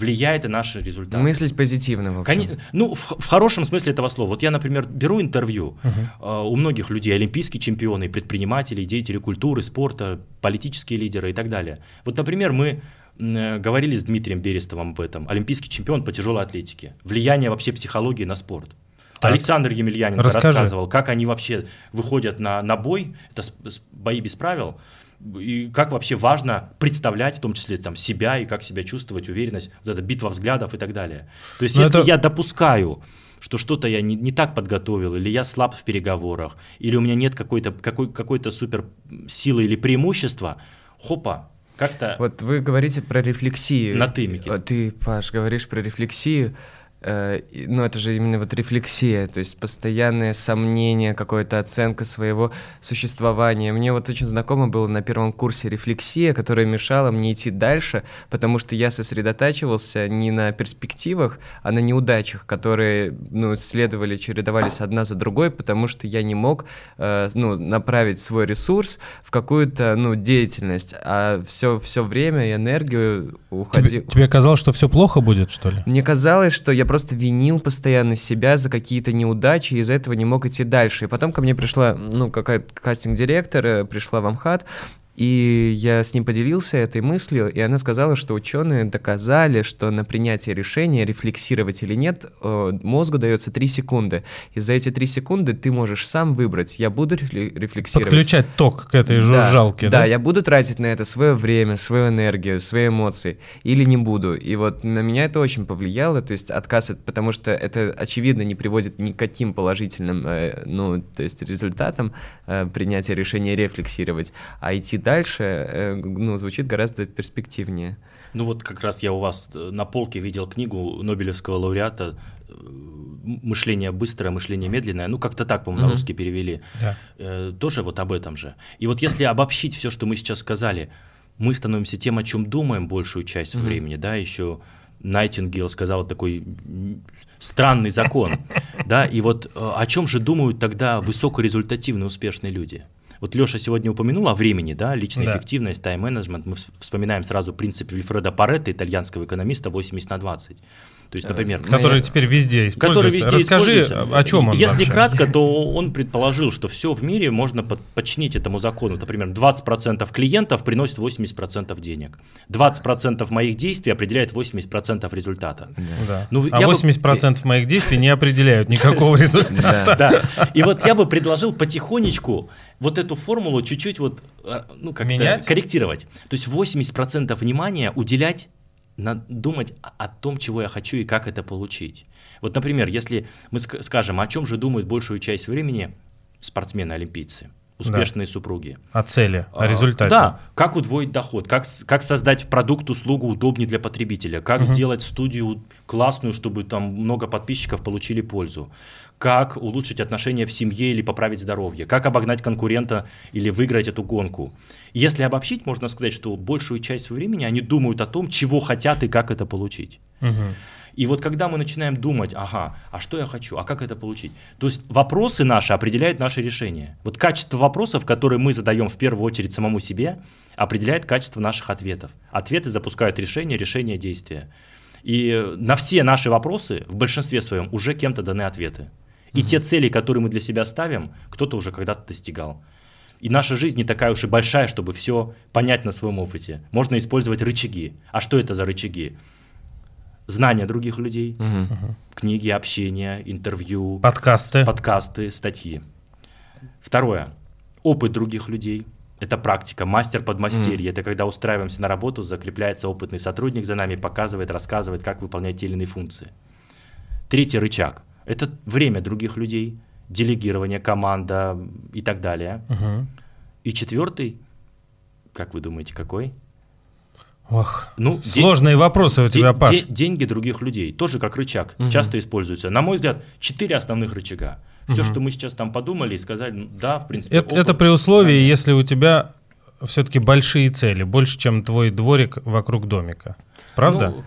влияет и наши результаты. Мыслить позитивно, в общем. Коне- Ну, в, в хорошем смысле этого слова. Вот я, например, беру интервью Мгм. э, у многих людей, олимпийские чемпионы, предприниматели, деятели культуры, спорта, политические лидеры и так далее. Вот, например, мы э, говорили с Дмитрием Берестовым об этом. Олимпийский чемпион по тяжелой атлетике. Влияние вообще психологии на спорт. Так. Александр Емельяненко Расскажи. рассказывал, как они вообще выходят на, на бой, это бои без правил, и как вообще важно представлять, в том числе там, себя и как себя чувствовать, уверенность, вот эта битва взглядов и так далее. То есть, Но если это- я допускаю, что что-то я не, не так подготовил, или я слаб в переговорах, или у меня нет какой-то какой, какой-то супер силы или преимущества, хопа, как-то Вот вы говорите про рефлексию. На «ты», Микит. А Ты, Паш, говоришь про рефлексию. Э, Ну, это же именно вот рефлексия, то есть постоянное сомнение, какая-то оценка своего существования. Мне вот очень знакомо было на первом курсе рефлексия, которая мешала мне идти дальше, потому что я сосредотачивался не на перспективах, а на неудачах, которые, ну, следовали, чередовались одна за другой, потому что я не мог, э, ну, направить свой ресурс в какую-то, ну, деятельность, а все, все время и энергию Тебе, уходил. тебе казалось, что все плохо будет, что ли? Мне казалось, что я просто винил постоянно себя за какие-то неудачи, и из-за этого не мог идти дальше. И потом ко мне пришла, ну, какая-то кастинг-директор, э, пришла в Амхат, и я с ним поделился этой мыслью, и она сказала, что ученые доказали, что на принятие решения, рефлексировать или нет, э, мозгу дается 3 секунды. И за эти 3 секунды ты можешь сам выбрать, я буду рефле- рефлексировать. Подключать ток к этой жужжалке, да, да? я буду тратить на это свое время, свою энергию, свои эмоции, или не буду. И вот на меня это очень повлияло, то есть отказ, от- потому что это, очевидно, не приводит ни к каким положительным, э, ну, то есть результатам э, принятия решения рефлексировать, а идти дальше, э, ну, звучит гораздо перспективнее. Ну вот как раз я у вас э, на полке видел книгу Нобелевского лауреата э, «Мышление быстрое, мышление медленное». Ну как-то так, по-моему, на Мгм. русский перевели. Да. Э, Тоже вот об этом же. И вот если обобщить все, что мы сейчас сказали, мы становимся тем, о чем думаем большую часть Мгм. времени, да, еще Найтингейл сказал такой странный закон, да, и вот о чем же думают тогда высокорезультативные успешные люди? Вот Леша сегодня упомянул о времени, да, личная Да. эффективность, тайм-менеджмент. Мы вс- вспоминаем сразу принцип Вильфреда Паретта, итальянского экономиста, 80 на 20. То есть, Э, например, Который теперь везде используется. который везде Расскажи, используется. о чем он Если вообще? кратко, то он предположил, что все в мире можно под- подчинить этому закону. Например, 20% клиентов приносит 80% денег. 20% моих действий определяет 80% результата. Да. Ну, а я бы- 80% моих действий не определяют никакого результата. Да. И вот я бы предложил потихонечку вот эту формулу чуть-чуть вот, э, ну, как-то корректировать. То есть 80% внимания уделять на думать о- том, чего я хочу и как это получить. Вот, например, если мы ск- скажем, о чем же думают большую часть времени спортсмены-олимпийцы, успешные супруги. О цели, о А, результате. Да, как удвоить доход, как, как создать продукт, услугу удобнее для потребителя, как Мгм. сделать студию классную, чтобы там много подписчиков получили пользу, как улучшить отношения в семье или поправить здоровье, как обогнать конкурента или выиграть эту гонку. Если обобщить, можно сказать, что большую часть времени они думают о том, чего хотят и как это получить. Мгм. И вот когда мы начинаем думать, ага, а что я хочу, а как это получить? То есть вопросы наши определяют наши решения. Вот качество вопросов, которые мы задаем в первую очередь самому себе, определяет качество наших ответов. Ответы запускают решения, решения действия. И на все наши вопросы в большинстве своем уже кем-то даны ответы. И те цели, которые мы для себя ставим, кто-то уже когда-то достигал. И наша жизнь не такая уж и большая, чтобы все понять на своем опыте. Можно использовать рычаги. А что это за рычаги? Знания других людей, Мгм. книги, общение, интервью, Подкасты. подкасты, статьи. Второе. Опыт других людей. Это практика, мастер подмастерье. Mm. Это когда устраиваемся на работу, закрепляется опытный сотрудник за нами, показывает, рассказывает, как выполнять те или иные функции. Третий рычаг – это время других людей, делегирование, команда и так далее. Uh-huh. И четвертый, как вы думаете, какой? Ох, ну, сложные день, вопросы у тебя, Паш. День, деньги других людей, тоже как рычаг, угу. часто используются. На мой взгляд, четыре основных рычага. Все, угу. что мы сейчас там подумали и сказали, ну, да, в принципе. Это, опыт, это при условии, знания. если у тебя все-таки большие цели, больше, чем твой дворик вокруг домика. Правда? Ну,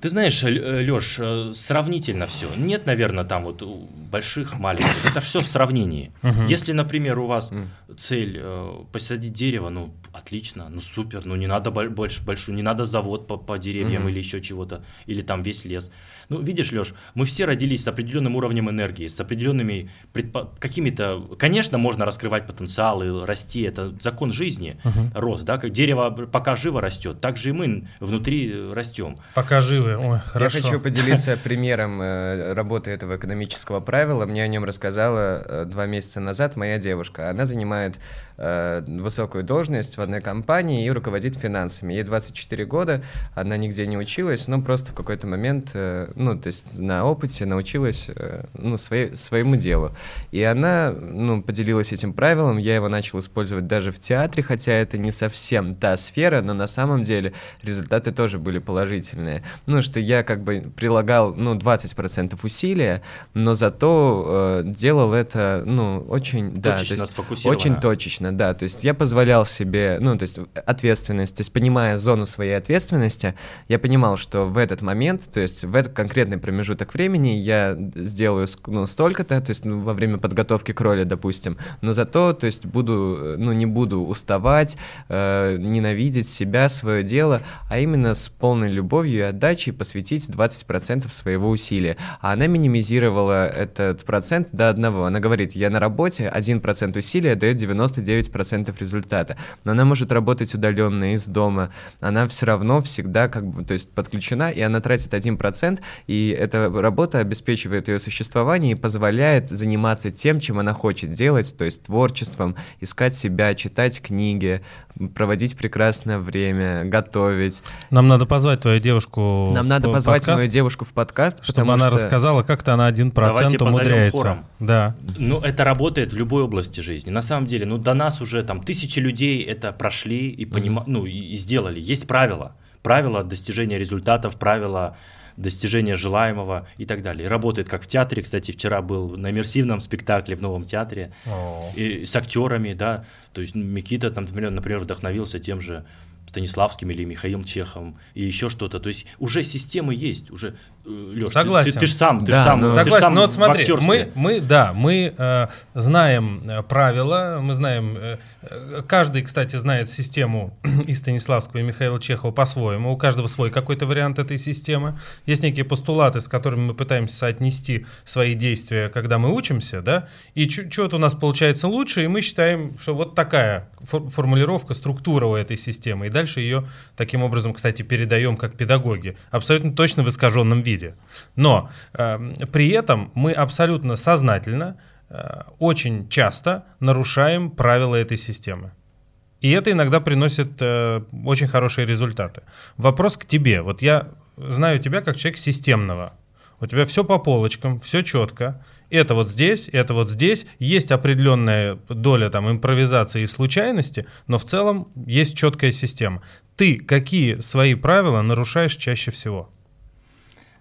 ты знаешь, Леш, э, сравнительно все. Нет, наверное, там вот больших, маленьких. Это все в сравнении. Если, например, у вас цель э, посадить дерево, ну, отлично, ну, супер, ну, не надо больше, большую, не надо завод по, по деревьям или еще чего-то, или там весь лес. Ну, видишь, Леш, мы все родились с определенным уровнем энергии, с определенными предпо... какими-то... Конечно, можно раскрывать потенциал и расти, это закон жизни, рост, да, как дерево пока живо растет, так же и мы внутри э, растем. Пока живы, ой, хорошо. Я хочу поделиться примером э, работы этого экономического правила. Мне о нем рассказала э, два месяца назад моя девушка. Она занимает э, высокую должность в одной компании и руководит финансами. Ей 24 года, она нигде не училась, но просто в какой-то момент, э, ну, то есть на опыте научилась, э, ну, своей, своему делу. И она, ну, поделилась этим правилом, я его начал использовать даже в театре, хотя это не совсем та сфера, но на самом деле результаты тоже были положительные. Ну, что я как бы прилагал, ну, 20% усилия, но зато э, делал это, ну, очень, точечно, да, то есть очень точечно, да, то есть я позволял себе, ну, то есть ответственность, то есть понимая зону своей ответственности, я понимал, что в этот момент, то есть в этот конкретный промежуток времени я сделаю, ну, столько-то, то есть ну, во время подготовки к роли, допустим, но зато, то есть буду, ну, не буду уставать, э, ненавидеть себя, свое дело, а именно с полной любовью и отдачей посвятить 20% своего усилия. А она минимизировала этот процент до одного. Она говорит, я на работе, 1% усилия дает 99% результата. Но она может работать удаленно из дома. Она все равно всегда как бы, то есть подключена, и она тратит 1%, и эта работа обеспечивает ее существование и позволяет заниматься тем, чем она хочет делать, то есть творчеством, искать себя, читать книги, проводить прекрасное время, готовить. Нам надо позвать твою девушку Нам надо позвать подкаст, мою девушку в подкаст, чтобы она что... рассказала, как-то она один процент умудряется. Хором. Да. Ну, это работает в любой области жизни. На самом деле, ну, до нас уже там тысячи людей это прошли и, понима... mm-hmm. ну, и, и сделали. Есть правила. Правила достижения результатов, правила достижения желаемого и так далее. работает как в театре. Кстати, вчера был на иммерсивном спектакле в Новом театре и с актерами, да. То есть Микита там, например, вдохновился тем же Станиславским или Михаилом Чеховым и еще что-то. То есть уже системы есть, уже Леш, согласен. Ты, ты, ты же сам, ты да, сам, ну, согласен. Сам но вот смотри, мы, мы, да, мы э, знаем э, правила, мы знаем, э, э, каждый, кстати, знает систему и Станиславского, и Михаила Чехова по-своему. У каждого свой какой-то вариант этой системы. Есть некие постулаты, с которыми мы пытаемся соотнести свои действия, когда мы учимся, да, и что-то у нас получается лучше, и мы считаем, что вот такая формулировка, структура у этой системы. И дальше ее таким образом, кстати, передаем как педагоги, абсолютно точно в искаженном виде. Но э, при этом мы абсолютно сознательно, э, очень часто нарушаем правила этой системы. И это иногда приносит э, очень хорошие результаты. Вопрос к тебе. Вот я знаю тебя как человек системного. У тебя все по полочкам, все четко это вот здесь, это вот здесь. Есть определенная доля там импровизации и случайности, но в целом есть четкая система. Ты какие свои правила нарушаешь чаще всего?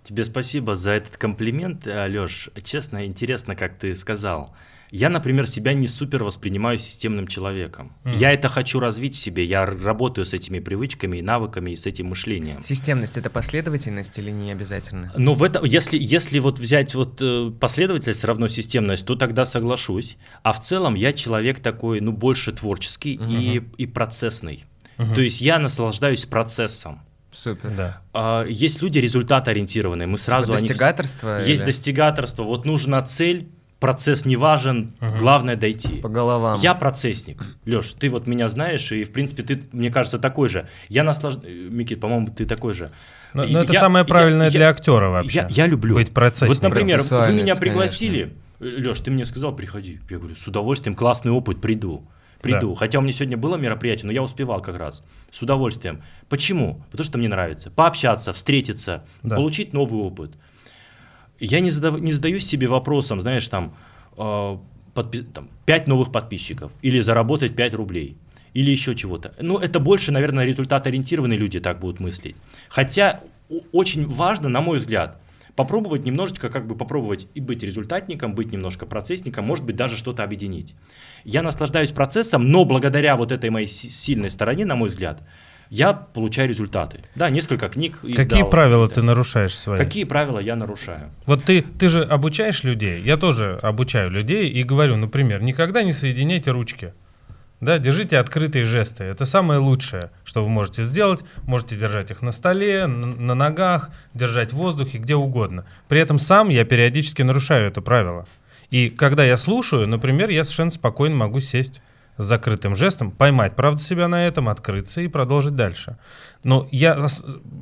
Тебе спасибо за этот комплимент, Алёш. Честно, интересно, как ты сказал. Я, например, себя не супер воспринимаю системным человеком. Mm. Я это хочу развить в себе. Я работаю с этими привычками и навыками, и с этим мышлением. Системность это последовательность или не обязательно? Ну, в это, если, если вот взять вот э, последовательность равно системность, то тогда соглашусь. А в целом я человек такой, ну, больше творческий uh-huh. и, и процессный. Uh-huh. То есть я наслаждаюсь процессом. Супер. Да. А, есть люди результат-ориентированные. Мы сразу типа достигаторство? Они... Есть или... достигаторство. Вот нужна цель, процесс не важен, угу. главное дойти. По головам. Я процессник. Леш, ты вот меня знаешь, и в принципе ты, мне кажется, такой же. Я наслаждаюсь. Микит, по-моему, ты такой же. Но, но это я, самое правильное я, для актера вообще. Я, я люблю. Быть процессником. Вот, например, вы меня пригласили. Леш, ты мне сказал, приходи. Я говорю, с удовольствием, классный опыт, приду. Приду. Да. Хотя у меня сегодня было мероприятие, но я успевал как раз. С удовольствием. Почему? Потому что мне нравится. Пообщаться, встретиться, да. получить новый опыт. Я не, задав, не задаюсь себе вопросом, знаешь, там, э, подпи, там 5 новых подписчиков или заработать 5 рублей или еще чего-то. Ну, это больше, наверное, результат-ориентированные люди так будут мыслить. Хотя очень важно, на мой взгляд, попробовать немножечко, как бы попробовать и быть результатником, быть немножко процессником, может быть, даже что-то объединить. Я наслаждаюсь процессом, но благодаря вот этой моей сильной стороне, на мой взгляд, я получаю результаты. Да, несколько книг издал. Какие правила ты нарушаешь свои? Какие правила я нарушаю? Вот ты, ты же обучаешь людей, я тоже обучаю людей и говорю, например, никогда не соединяйте ручки. Да, держите открытые жесты. Это самое лучшее, что вы можете сделать. Можете держать их на столе, на, ногах, держать в воздухе, где угодно. При этом сам я периодически нарушаю это правило. И когда я слушаю, например, я совершенно спокойно могу сесть с закрытым жестом, поймать, правда, себя на этом, открыться и продолжить дальше. Но я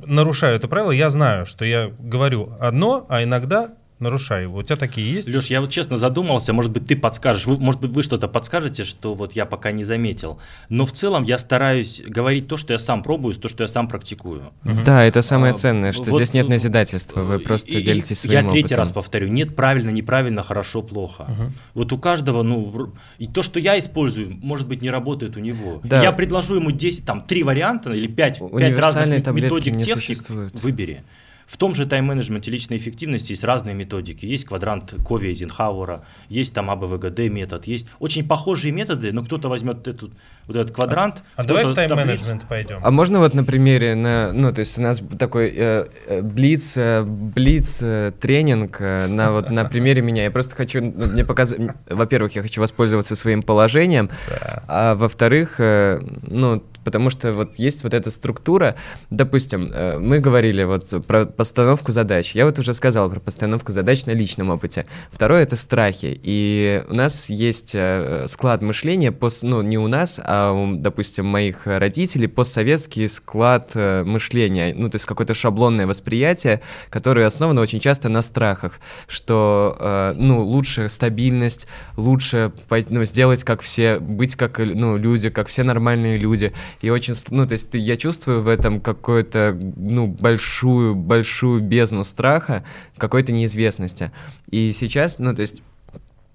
нарушаю это правило, я знаю, что я говорю одно, а иногда нарушаю его. У тебя такие есть? Леш, я вот честно задумался, может быть, ты подскажешь, вы, может быть, вы что-то подскажете, что вот я пока не заметил. Но в целом я стараюсь говорить то, что я сам пробую, то, что я сам практикую. Да, это самое а, ценное, что вот, здесь нет назидательства, вы просто и, делитесь своим Я третий опытом. раз повторю, нет правильно, неправильно, хорошо, плохо. Угу. Вот у каждого, ну, и то, что я использую, может быть, не работает у него. Да. Я предложу ему 10, там, три варианта или 5, 5 разных методик техник, существует. выбери. В том же тайм-менеджменте личной эффективности есть разные методики. Есть квадрант Кови и Зинхауэра, есть там АБВГД метод, есть очень похожие методы, но кто-то возьмет этот, вот этот квадрант. А, а давай в тайм-менеджмент пойдем. А можно вот на примере, на, ну, то есть у нас такой э, э блиц, э, блиц э, тренинг э, на, вот, на примере меня. Я просто хочу, ну, мне показать, во-первых, я хочу воспользоваться своим положением, а во-вторых, э, ну, потому что вот есть вот эта структура, допустим, э, мы говорили вот про постановку задач, я вот уже сказал про постановку задач на личном опыте. Второе — это страхи, и у нас есть э, склад мышления, пост, ну, не у нас, а у, допустим, моих родителей, постсоветский склад э, мышления, ну, то есть какое-то шаблонное восприятие, которое основано очень часто на страхах, что, ну, лучше стабильность, лучше ну, сделать как все, быть как, ну, люди, как все нормальные люди, и очень, ну, то есть я чувствую в этом какую-то, ну, большую, большую бездну страха, какой-то неизвестности. И сейчас, ну, то есть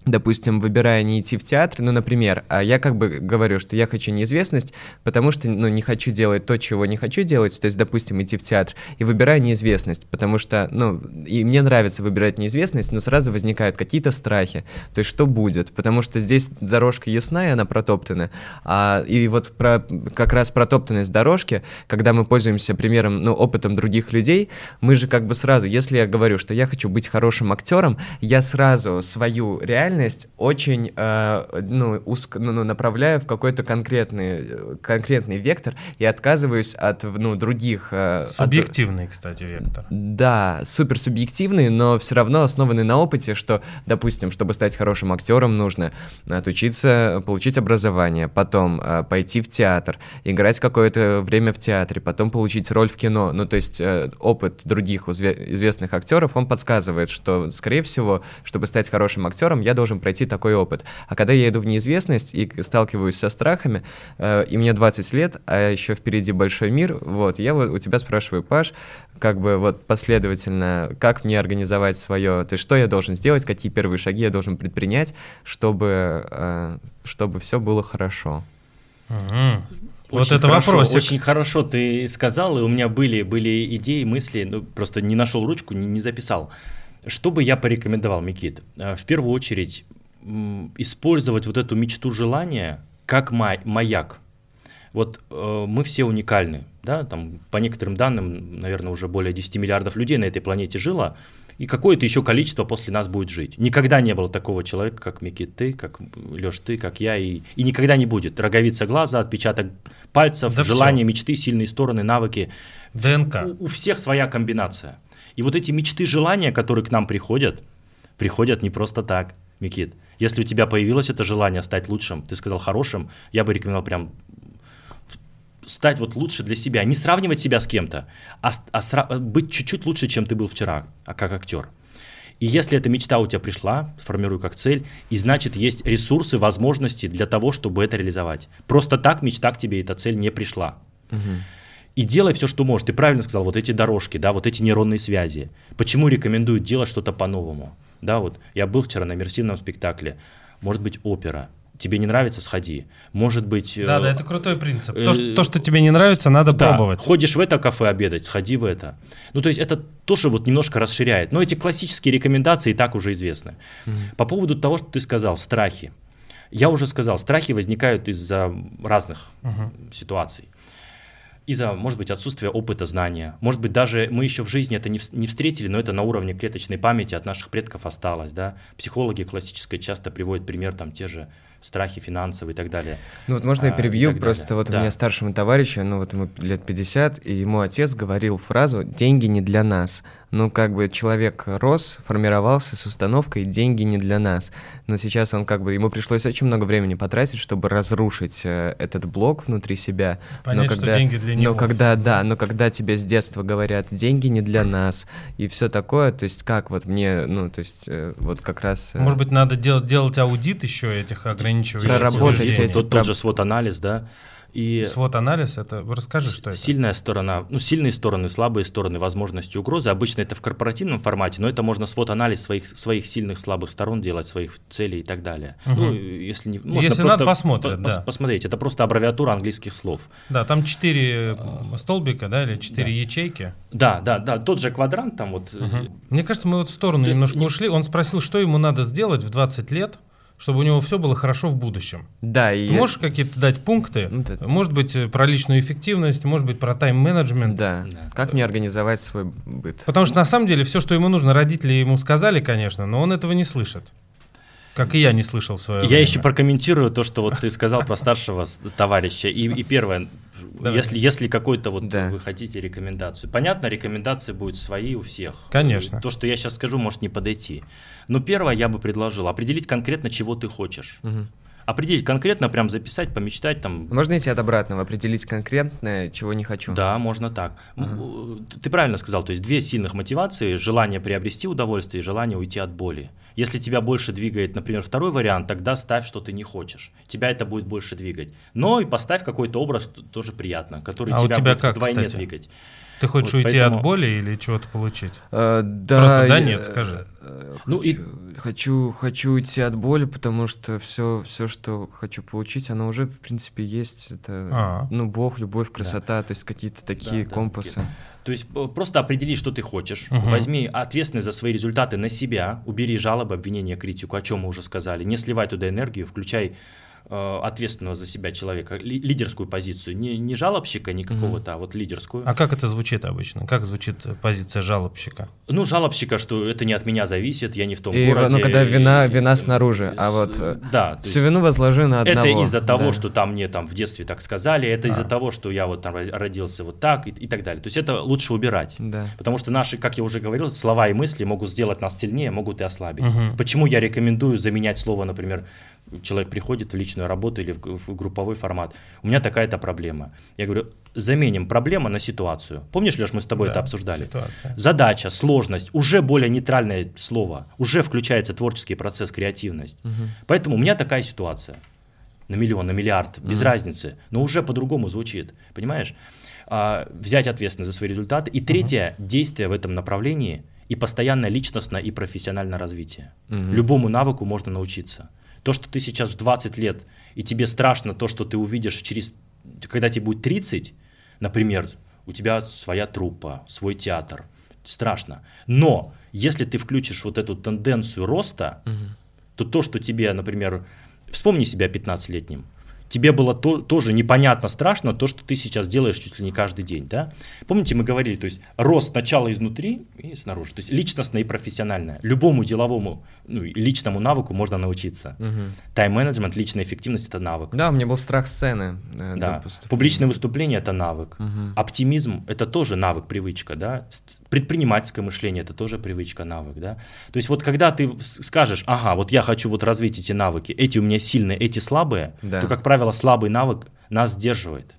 допустим, выбирая не идти в театр, ну, например, а я как бы говорю, что я хочу неизвестность, потому что, ну, не хочу делать то, чего не хочу делать, то есть, допустим, идти в театр, и выбираю неизвестность, потому что, ну, и мне нравится выбирать неизвестность, но сразу возникают какие-то страхи, то есть, что будет, потому что здесь дорожка ясная, она протоптана, а, и вот про, как раз протоптанность дорожки, когда мы пользуемся примером, ну, опытом других людей, мы же как бы сразу, если я говорю, что я хочу быть хорошим актером, я сразу свою реальность реальность очень, э, ну, узко, ну, ну, направляю в какой-то конкретный, конкретный вектор и отказываюсь от, ну, других... Э, субъективный, от... кстати, вектор. Да, супер субъективный, но все равно основанный на опыте, что, допустим, чтобы стать хорошим актером, нужно отучиться, получить образование, потом э, пойти в театр, играть какое-то время в театре, потом получить роль в кино. Ну, то есть э, опыт других известных актеров, он подсказывает, что, скорее всего, чтобы стать хорошим актером, я должен пройти такой опыт. А когда я иду в неизвестность и сталкиваюсь со страхами, э, и мне 20 лет, а еще впереди большой мир, вот, я вот у тебя спрашиваю, Паш, как бы вот последовательно, как мне организовать свое, то есть что я должен сделать, какие первые шаги я должен предпринять, чтобы, э, чтобы все было хорошо. Угу. Вот очень это вопрос. Очень хорошо ты сказал, и у меня были, были идеи, мысли, ну, просто не нашел ручку, не, не записал. Что бы я порекомендовал, Микит? Э, в первую очередь использовать вот эту мечту желания как маяк. Вот э, мы все уникальны, да, там по некоторым данным, наверное, уже более 10 миллиардов людей на этой планете жило, и какое-то еще количество после нас будет жить. Никогда не было такого человека, как Микит, ты, как Леш, ты, как я, и, и никогда не будет. Роговица глаза, отпечаток пальцев, да желания, все. мечты, сильные стороны, навыки. ДНК. У, у всех своя комбинация. И вот эти мечты, желания, которые к нам приходят, приходят не просто так, Микит. Если у тебя появилось это желание стать лучшим, ты сказал хорошим, я бы рекомендовал прям стать вот лучше для себя, не сравнивать себя с кем-то, а, а сра- быть чуть-чуть лучше, чем ты был вчера, а как актер. И если эта мечта у тебя пришла, сформируй как цель, и значит есть ресурсы, возможности для того, чтобы это реализовать. Просто так мечта к тебе, эта цель не пришла. Угу. И делай все, что можешь. Ты правильно сказал, вот эти дорожки, да, вот эти нейронные связи. Почему рекомендуют делать что-то по-новому? Да, вот я был вчера на иммерсивном спектакле. Может быть, опера тебе не нравится, сходи. Может быть... Да, э, да, это крутой принцип. То, что, то, что тебе не нравится, надо да, пробовать. Ходишь в это кафе обедать, сходи в это. Ну, то есть это тоже вот немножко расширяет. Но эти классические рекомендации и так уже известны. Угу. По поводу того, что ты сказал, страхи. Я уже сказал, страхи возникают из-за разных угу. ситуаций из-за, может быть, отсутствия опыта, знания. Может быть, даже мы еще в жизни это не, не встретили, но это на уровне клеточной памяти от наших предков осталось. Да? Психологи классические часто приводят пример там те же страхи финансовые и так далее. Ну вот можно я а, перебью, просто далее. вот да. у меня старшему товарищу, ну вот ему лет 50, и ему отец говорил фразу «деньги не для нас». Ну как бы человек рос, формировался с установкой «деньги не для нас». Но сейчас он как бы, ему пришлось очень много времени потратить, чтобы разрушить э, этот блок внутри себя. Понять, но когда, что деньги для него. Но когда, да, но когда тебе с детства говорят «деньги не для нас» и все такое, то есть как вот мне, ну то есть э, вот как раз... Э, Может быть, надо делать, делать аудит еще этих ограничивающих Проработать эти... Тот, тот же свод-анализ, да, и свод-анализ, это расскажи, что это. Сильная сторона, ну, сильные стороны, слабые стороны, возможности угрозы. Обычно это в корпоративном формате, но это можно свод-анализ своих, своих сильных, слабых сторон делать, своих целей и так далее. Угу. Ну, если не, можно если надо, посмотрит, по, да. Посмотреть, это просто аббревиатура английских слов. Да, там четыре столбика, да, или четыре да. ячейки. Да, да, да, тот же квадрант там вот. Угу. Мне кажется, мы вот в сторону Ты, немножко не... ушли. Он спросил, что ему надо сделать в 20 лет, чтобы у него все было хорошо в будущем. Да, и Ты можешь какие-то дать пункты? Ну, это... Может быть, э, про личную эффективность, может быть, про тайм-менеджмент. Да. да. Как мне организовать свой быт? Потому что на самом деле все, что ему нужно, родители ему сказали, конечно, но он этого не слышит. Как и я не слышал в свое Я время. еще прокомментирую то, что вот ты сказал про старшего товарища. И, и первое, если, если какой-то вот да. вы хотите рекомендацию. Понятно, рекомендации будут свои у всех. Конечно. То, что я сейчас скажу, может не подойти. Но первое я бы предложил определить конкретно, чего ты хочешь. Угу. Определить конкретно, прям записать, помечтать там. Можно идти от обратного, определить конкретно, чего не хочу. Да, можно так. Угу. Ты правильно сказал, то есть две сильных мотивации: желание приобрести удовольствие и желание уйти от боли. Если тебя больше двигает, например, второй вариант, тогда ставь, что ты не хочешь. Тебя это будет больше двигать. Но и поставь какой-то образ тоже приятно, который а тебя, тебя будет как, вдвойне кстати? двигать. Ты хочешь вот, уйти поэтому... от боли или чего-то получить? А, да, Просто да, нет, скажи. Э, ну хочу, и хочу, хочу уйти от боли, потому что все, все, что хочу получить, оно уже в принципе есть. Это а ну Бог, любовь, красота, да. то есть какие-то такие да, компасы. Да, то есть просто определи, что ты хочешь, угу. возьми ответственность за свои результаты на себя, убери жалобы, обвинения, критику, о чем мы уже сказали, не сливай туда энергию, включай Э, ответственного за себя человека, ли, лидерскую позицию, не, не жалобщика, не какого-то, mm-hmm. а вот лидерскую. А как это звучит обычно? Как звучит позиция жалобщика? Ну, жалобщика, что это не от меня зависит, я не в том и, городе. Ну, когда вина, вина снаружи, а вот э, да, всю вину возложи на одного. Это из-за того, да. что там мне там в детстве так сказали, это а. из-за того, что я вот там родился вот так и, и так далее. То есть это лучше убирать. Да. Потому что наши, как я уже говорил, слова и мысли могут сделать нас сильнее, могут и ослабить. Угу. Почему я рекомендую заменять слово, например, человек приходит в личную работу или в, в групповой формат, у меня такая-то проблема. Я говорю, заменим проблему на ситуацию. Помнишь, Леш, мы с тобой да, это обсуждали? Ситуация. Задача, сложность, уже более нейтральное слово, уже включается творческий процесс, креативность. Угу. Поэтому у меня такая ситуация. На миллион, на миллиард, без угу. разницы, но уже по-другому звучит, понимаешь? А, взять ответственность за свои результаты. И третье, угу. действие в этом направлении и постоянное личностное и профессиональное развитие. Угу. Любому навыку можно научиться. То, что ты сейчас в 20 лет, и тебе страшно то, что ты увидишь через, когда тебе будет 30, например, у тебя своя труппа, свой театр, страшно. Но если ты включишь вот эту тенденцию роста, угу. то то, что тебе, например, вспомни себя 15-летним, тебе было то, тоже непонятно страшно то, что ты сейчас делаешь чуть ли не каждый день, да? Помните, мы говорили, то есть рост сначала изнутри и снаружи, то есть личностное и профессиональное. Любому деловому, ну, личному навыку можно научиться. Угу. Тайм-менеджмент, личная эффективность – это навык. Да, у меня был страх сцены. Э, да, публичное выступление – это навык. Угу. Оптимизм – это тоже навык, привычка, да? Предпринимательское мышление – это тоже привычка, навык, да? То есть вот когда ты скажешь, ага, вот я хочу вот развить эти навыки, эти у меня сильные, эти слабые, да. то, как правило, слабый навык нас сдерживает.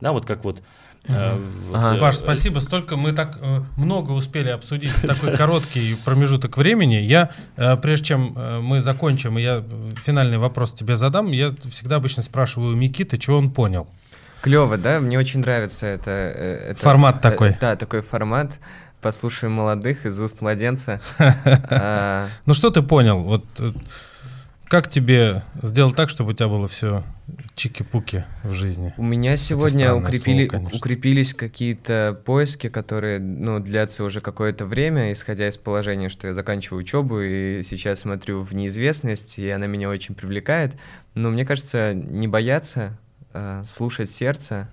Да, вот как вот Э, ага. Вот, Паш, спасибо. Столько мы так э, много успели обсудить в такой короткий промежуток времени. Я, э, прежде чем э, мы закончим, я финальный вопрос тебе задам, я всегда обычно спрашиваю у Микиты, чего он понял. Клево, да? Мне очень нравится это. Э, это формат э, такой. Да, такой формат. Послушаем молодых из уст младенца. А, ну что ты понял? Вот э, как тебе сделать так, чтобы у тебя было все чики-пуки в жизни? У меня сегодня укрепили, слово, укрепились какие-то поиски, которые ну, длятся уже какое-то время, исходя из положения, что я заканчиваю учебу и сейчас смотрю в неизвестность, и она меня очень привлекает. Но мне кажется, не бояться, а слушать сердце,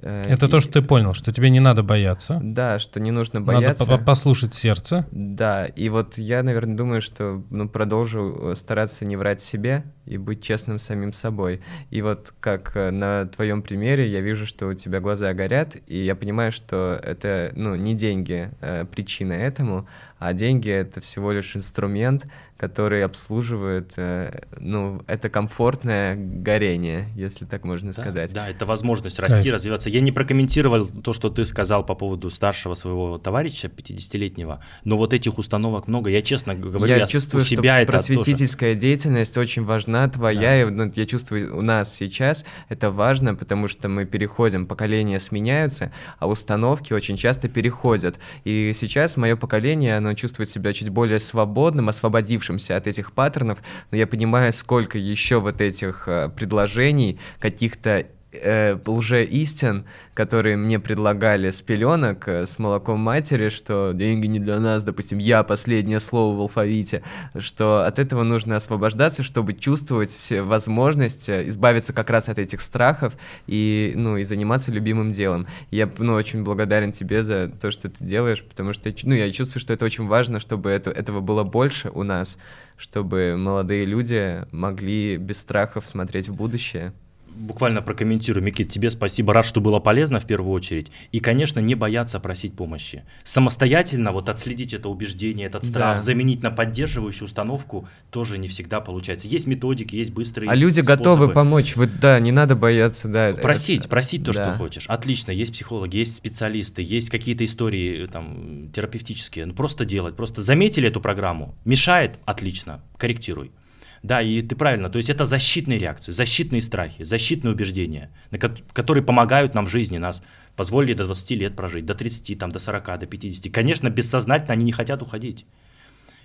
Это и... то, что ты понял, что тебе не надо бояться. Да, что не нужно бояться. Надо послушать сердце. Да, и вот я, наверное, думаю, что ну, продолжу э, стараться не врать себе и быть честным самим собой. И вот как э, на твоем примере я вижу, что у тебя глаза горят, и я понимаю, что это ну, не деньги э, причина этому, а деньги — это всего лишь инструмент, который обслуживает, э, ну, это комфортное горение, если так можно да, сказать. Да, это возможность расти, Кайф. развиваться. Я не прокомментировал то, что ты сказал по поводу старшего своего товарища, 50-летнего, но вот этих установок много. Я честно говорю, я, я чувствую, у себя что это просветительская тоже... деятельность очень важна, твоя, да. и ну, я чувствую, у нас сейчас это важно, потому что мы переходим, поколения сменяются, а установки очень часто переходят. И сейчас мое поколение, оно чувствует себя чуть более свободным, освободившимся от этих паттернов, но я понимаю, сколько еще вот этих э, предложений, каких-то э, лжеистин, которые мне предлагали с пеленок, э, с молоком матери, что деньги не для нас, допустим, я последнее слово в алфавите, что от этого нужно освобождаться, чтобы чувствовать все возможность э, избавиться как раз от этих страхов и, ну, и заниматься любимым делом. Я, ну, очень благодарен тебе за то, что ты делаешь, потому что, ну, я чувствую, что это очень важно, чтобы это, этого было больше у нас, чтобы молодые люди могли без страхов смотреть в будущее буквально прокомментирую. Микит, тебе спасибо, рад, что было полезно в первую очередь. И, конечно, не бояться просить помощи. Самостоятельно вот отследить это убеждение, этот страх, да. заменить на поддерживающую установку тоже не всегда получается. Есть методики, есть быстрые А люди способы. готовы помочь, вот да, не надо бояться, да. Просить, это, просить то, да. что хочешь. Отлично, есть психологи, есть специалисты, есть какие-то истории там терапевтические. Ну просто делать, просто заметили эту программу, мешает, отлично, корректируй. Да, и ты правильно, то есть это защитные реакции, защитные страхи, защитные убеждения, которые помогают нам в жизни, нас позволили до 20 лет прожить, до 30, там, до 40, до 50. Конечно, бессознательно они не хотят уходить.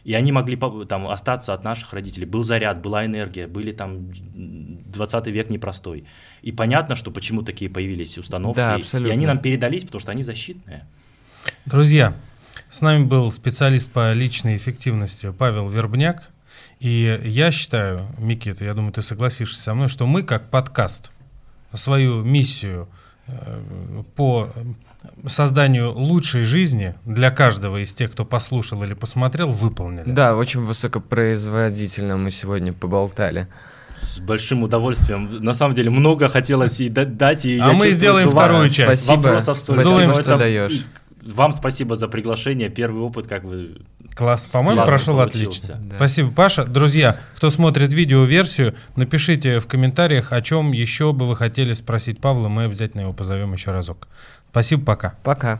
И они могли там остаться от наших родителей. Был заряд, была энергия, были там 20 век непростой. И понятно, что почему такие появились установки. Да, абсолютно. И они нам передались, потому что они защитные. Друзья, с нами был специалист по личной эффективности Павел Вербняк. И я считаю, Микита, я думаю, ты согласишься со мной, что мы как подкаст свою миссию э, по созданию лучшей жизни для каждого из тех, кто послушал или посмотрел, выполнили. Да, очень высокопроизводительно мы сегодня поболтали. С большим удовольствием. На самом деле много хотелось и дать. И а мы сделаем вторую часть. Спасибо, Вопросов Спасибо, что даешь. Вам спасибо за приглашение. Первый опыт, как бы. Класс, по-моему, прошел отлично. Да. Спасибо, Паша. Друзья, кто смотрит видеоверсию, напишите в комментариях, о чем еще бы вы хотели спросить Павла. Мы обязательно его позовем еще разок. Спасибо, пока. Пока.